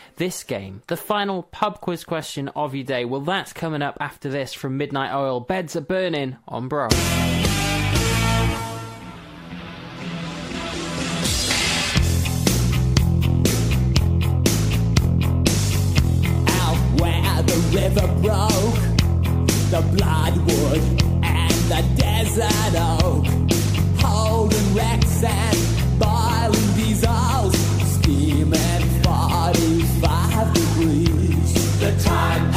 this game. The final pub quiz question of your day. Well, that's coming up after this from Midnight Oil. Beds are burning on Bro. river broke, the bloodwood and the desert oak, holding wrecks and the time.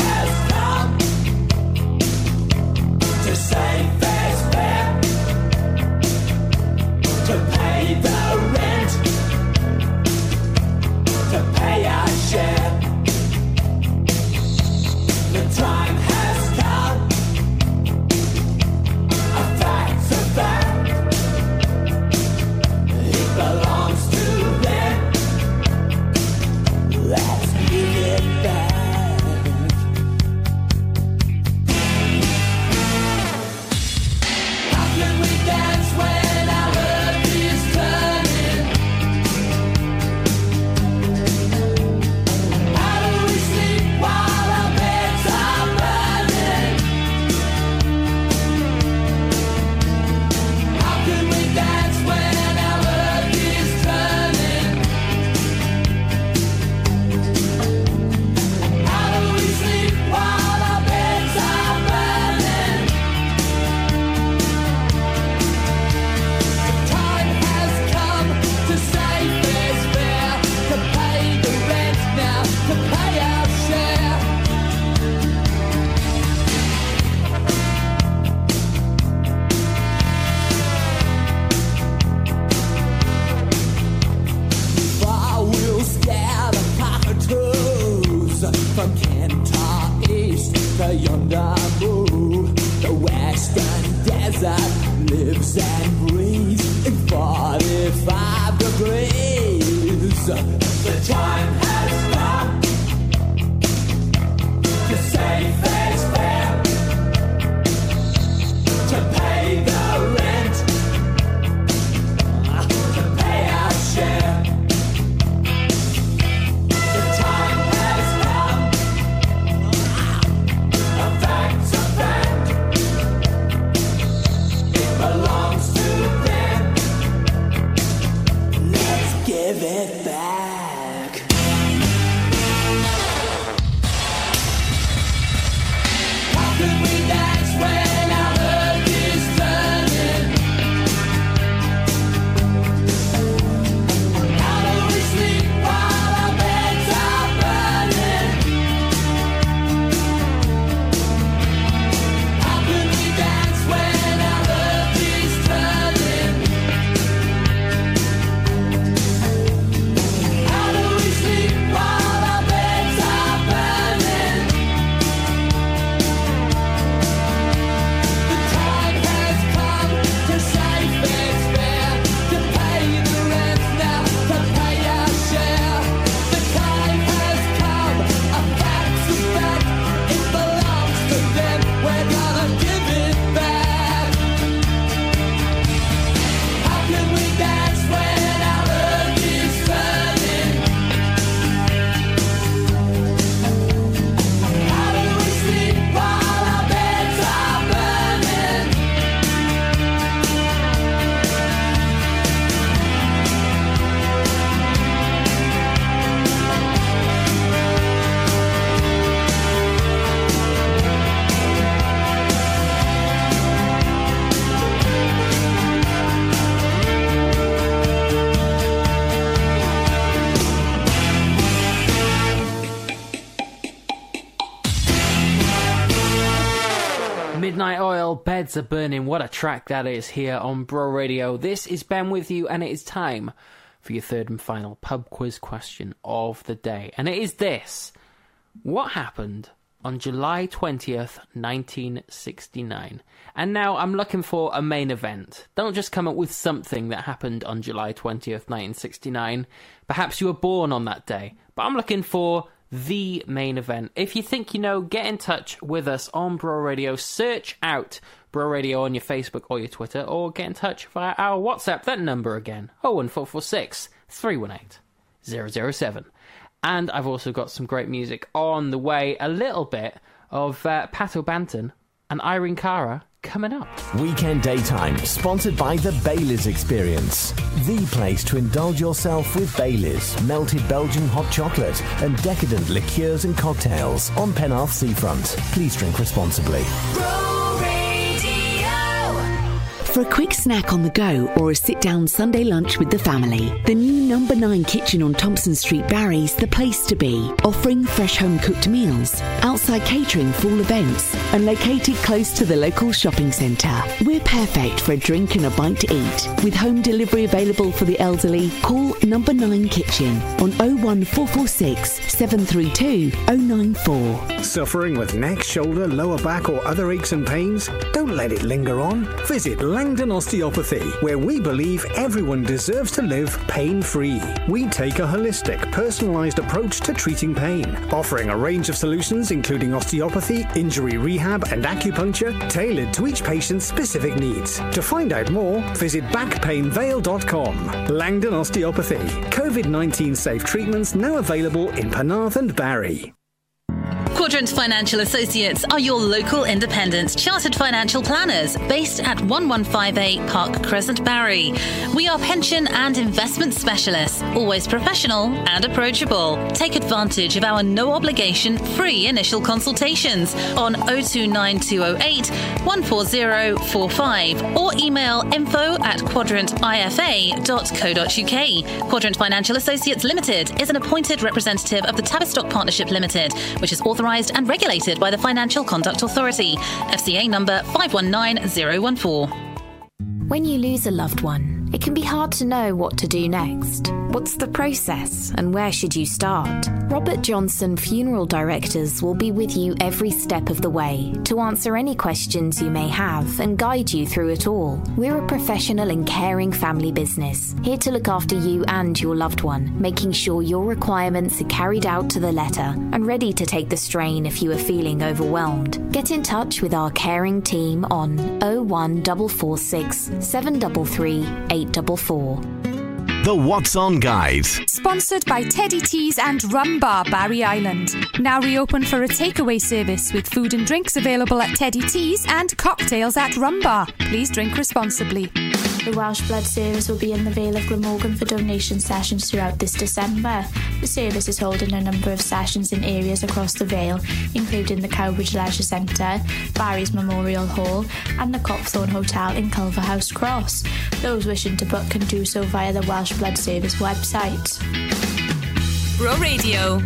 Lisa. While Beds Are Burning, what a track that is here on Bro Radio. This is Ben with you, and it is time for your third and final pub quiz question of the day. And it is this What happened on July 20th, 1969? And now I'm looking for a main event. Don't just come up with something that happened on July 20th, 1969. Perhaps you were born on that day, but I'm looking for the main event. If you think you know, get in touch with us on Bro Radio. Search out Bro Radio on your Facebook or your Twitter, or get in touch via our WhatsApp. That number again: 01446 318 007. And I've also got some great music on the way. A little bit of uh, Pato Banton and Irene Cara coming up. Weekend Daytime, sponsored by the Baileys Experience. The place to indulge yourself with Baileys, melted Belgian hot chocolate, and decadent liqueurs and cocktails on Penarth Seafront. Please drink responsibly. For a quick snack on the go or a sit down Sunday lunch with the family, the new number 9 kitchen on Thompson Street, Barry's the place to be. Offering fresh home cooked meals, outside catering for all events, and located close to the local shopping centre. We're perfect for a drink and a bite to eat. With home delivery available for the elderly, call number 9 kitchen on 01446 732 094. Suffering with neck, shoulder, lower back, or other aches and pains? Don't let it linger on. Visit Langdon Osteopathy, where we believe everyone deserves to live pain free. We take a holistic, personalised approach to treating pain, offering a range of solutions including osteopathy, injury rehab, and acupuncture tailored to each patient's specific needs. To find out more, visit backpainvale.com. Langdon Osteopathy. COVID 19 safe treatments now available in Penarth and Barry. Quadrant Financial Associates are your local independent chartered financial planners based at 1158 Park Crescent, Barry. We are pension and investment specialists, always professional and approachable. Take advantage of our no obligation free initial consultations on 029208 14045 or email info at quadrantifa.co.uk. Quadrant Financial Associates Limited is an appointed representative of the Tavistock Partnership Limited, which is authorised and regulated by the Financial Conduct Authority. FCA number 519014. When you lose a loved one, it can be hard to know what to do next. What's the process and where should you start? Robert Johnson Funeral Directors will be with you every step of the way to answer any questions you may have and guide you through it all. We're a professional and caring family business, here to look after you and your loved one, making sure your requirements are carried out to the letter and ready to take the strain if you are feeling overwhelmed. Get in touch with our caring team on 01446 733 844. The What's On Guide. Sponsored by Teddy Teas and Rum Bar Barry Island. Now reopened for a takeaway service with food and drinks available at Teddy Teas and cocktails at Rum Bar. Please drink responsibly. The Welsh Blood Service will be in the Vale of Glamorgan for donation sessions throughout this December. The service is holding a number of sessions in areas across the Vale, including the Cowbridge Leisure Centre, Barry's Memorial Hall, and the Copthorne Hotel in Culverhouse Cross. Those wishing to book can do so via the Welsh Blood Service website. Bro Radio.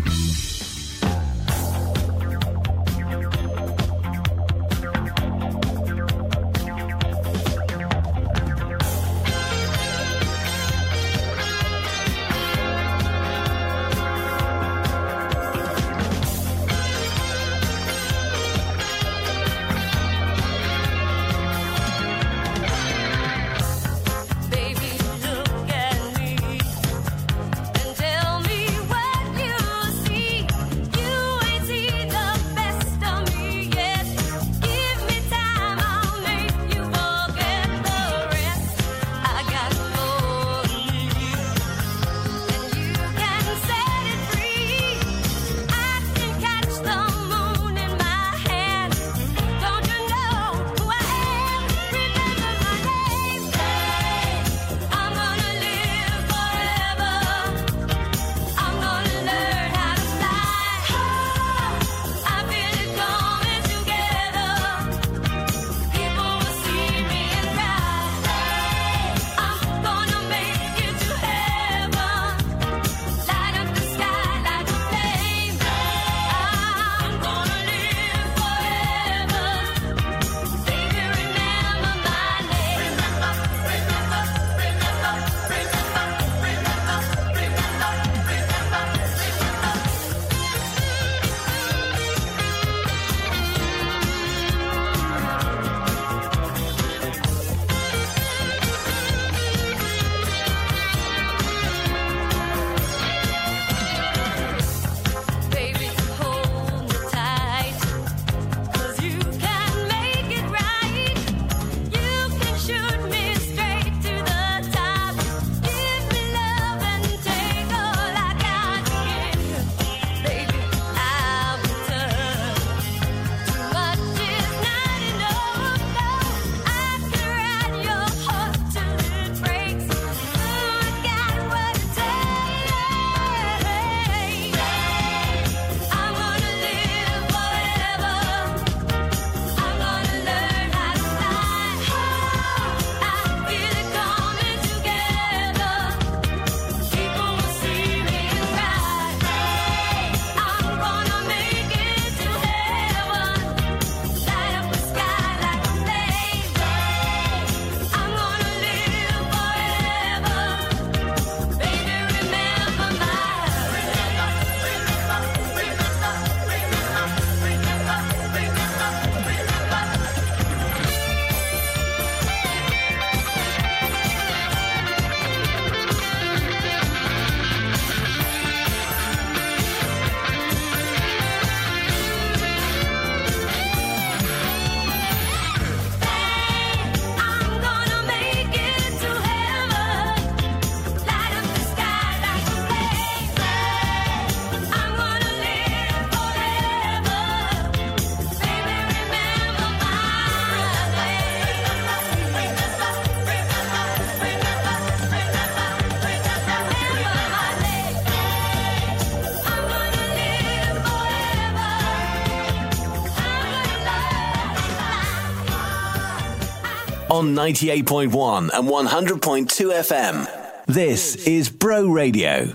On 98.1 and 100.2 FM. This is Bro Radio.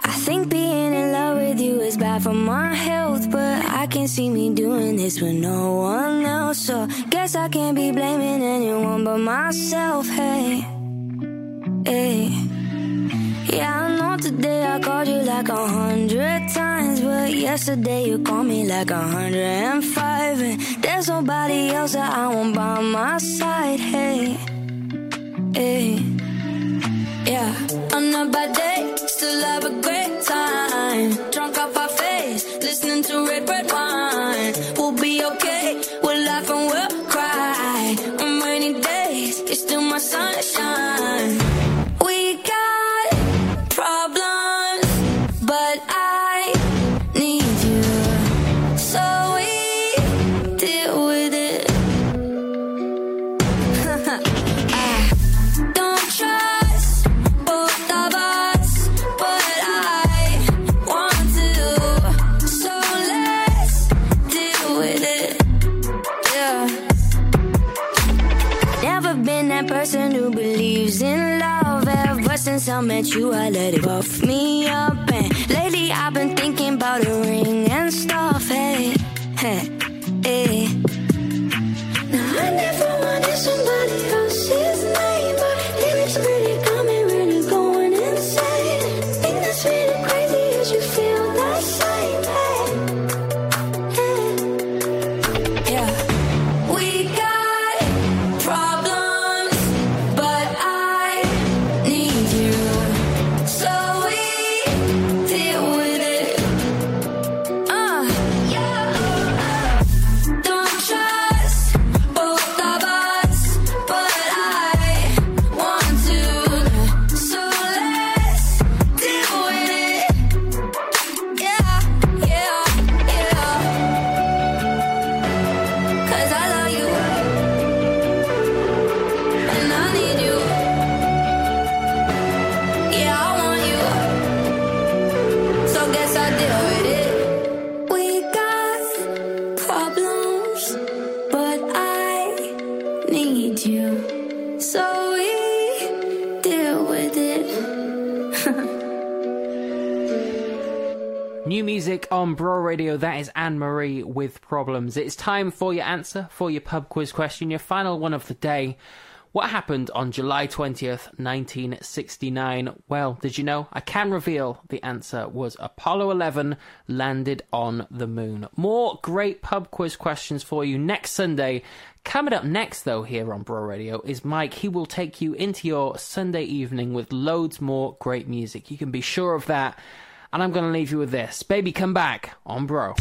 I think being in love with you is bad for my health, but I can see me doing this with no one else. So guess I can't be blaming anyone but myself. Hey, hey. Yeah, I know today I called you like a hundred times, but yesterday you called me like a hundred there's nobody else that I want by my side. Hey. Met you, I let it buff me up. And lately, I've been thinking about a ring Bro Radio. That is Anne Marie with Problems. It's time for your answer for your pub quiz question, your final one of the day. What happened on July 20th, 1969? Well, did you know? I can reveal the answer was Apollo 11 landed on the moon. More great pub quiz questions for you next Sunday. Coming up next, though, here on Bro Radio is Mike. He will take you into your Sunday evening with loads more great music. You can be sure of that. And I'm going to leave you with this. Baby, come back on Bro.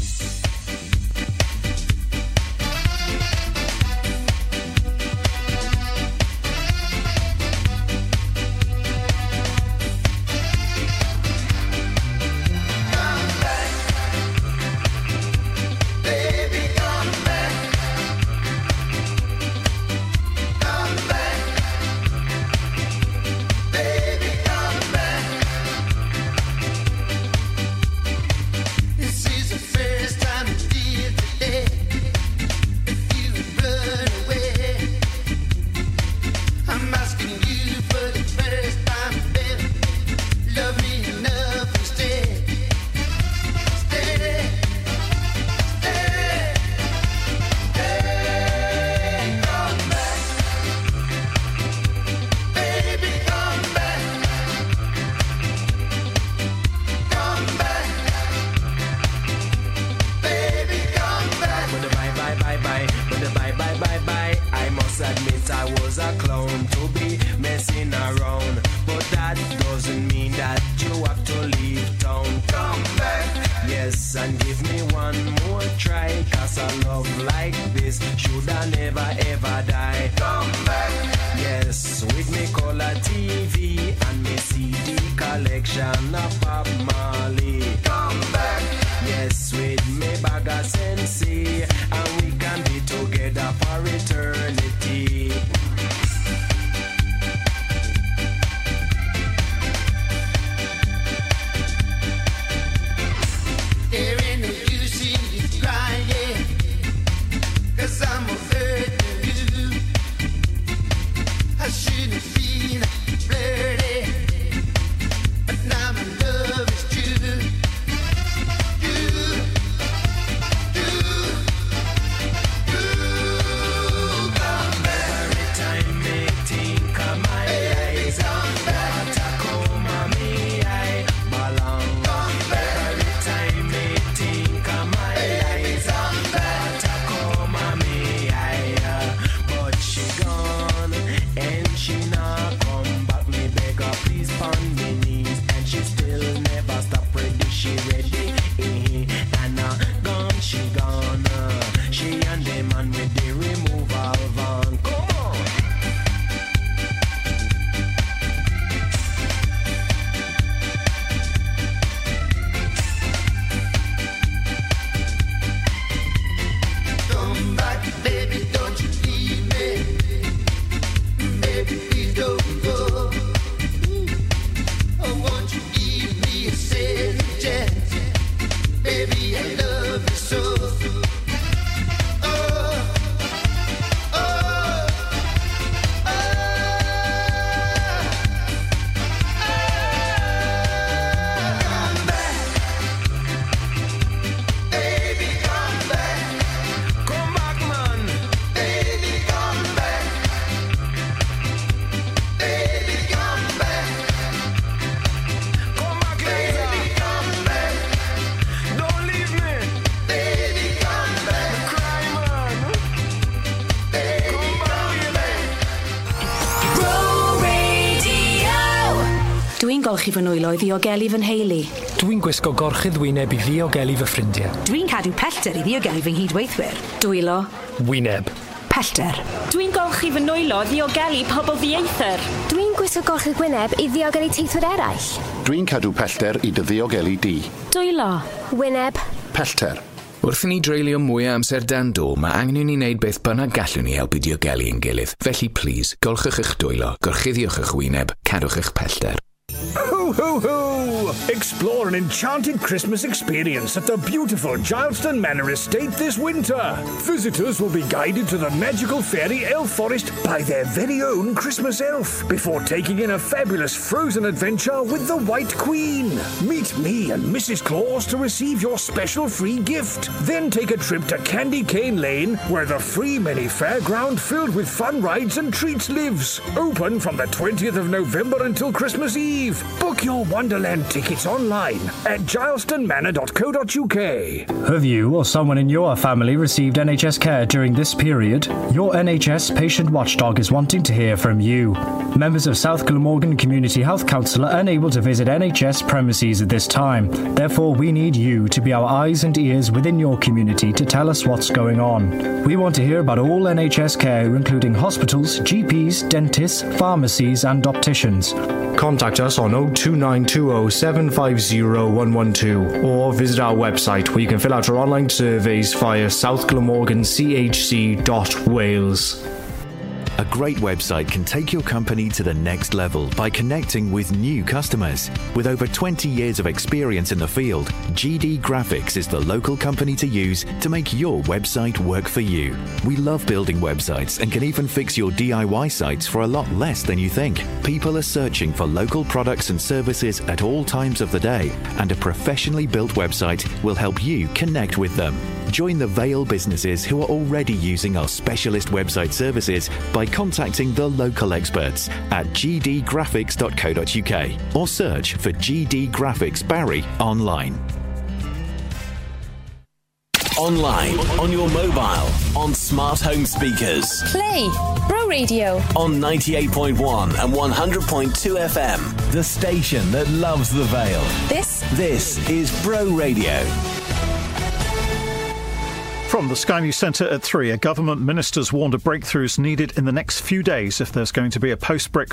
fy nwylo i ddiogelu fy nheulu. Dwi'n gwisgo gorchydd wyneb i ddiogelu fy ffrindiau. Dwi'n cadw pellter i ddiogelu fy nghydweithwyr. Dwylo. Wyneb. Pellter. Dwi'n golchi fy nwylo ddiogelu pobl ddieithr. Dwi'n gwisgo gorchy gwyneb i ddiogelu teithwyr eraill. Dwi'n cadw pellter i dy ddiogelu di. Dwylo. Wyneb. Pellter. Wrth i ni dreulio mwy o amser dan do, mae angen i ni wneud beth bynnag gallwn ni helpu diogelu yn gilydd. Felly, please, golchwch eich dwylo, gorchuddiwch eich wyneb, cadwch eich pellter. Ho, ho, ho! Explore an enchanted Christmas experience at the beautiful Gileston Manor Estate this winter. Visitors will be guided to the magical fairy elf forest by their very own Christmas elf before taking in a fabulous frozen adventure with the White Queen. Meet me and Mrs. Claus to receive your special free gift. Then take a trip to Candy Cane Lane where the free mini fairground filled with fun rides and treats lives. Open from the 20th of November until Christmas Eve. Book your Wonderland tickets online at gilestonmanor.co.uk. Have you or someone in your family received NHS care during this period? Your NHS patient watchdog is wanting to hear from you. Members of South Glamorgan Community Health Council are unable to visit NHS premises at this time. Therefore, we need you to be our eyes and ears within your community to tell us what's going on. We want to hear about all NHS care, including hospitals, GPs, dentists, pharmacies, and opticians. Contact us on 02920 750 112 or visit our website where you can fill out our online surveys via southglamorganchc.wales. A great website can take your company to the next level by connecting with new customers. With over 20 years of experience in the field, GD Graphics is the local company to use to make your website work for you. We love building websites and can even fix your DIY sites for a lot less than you think. People are searching for local products and services at all times of the day, and a professionally built website will help you connect with them. Join the Vale businesses who are already using our specialist website services by contacting the local experts at gdgraphics.co.uk or search for GD Graphics Barry online. Online, on your mobile, on smart home speakers, Play. Bro Radio. on 98.1 and 100.2 FM. The station that loves the Vale. This This is Bro Radio. From the Sky News Centre at 3, a government minister's warned of breakthroughs needed in the next few days if there's going to be a post Brexit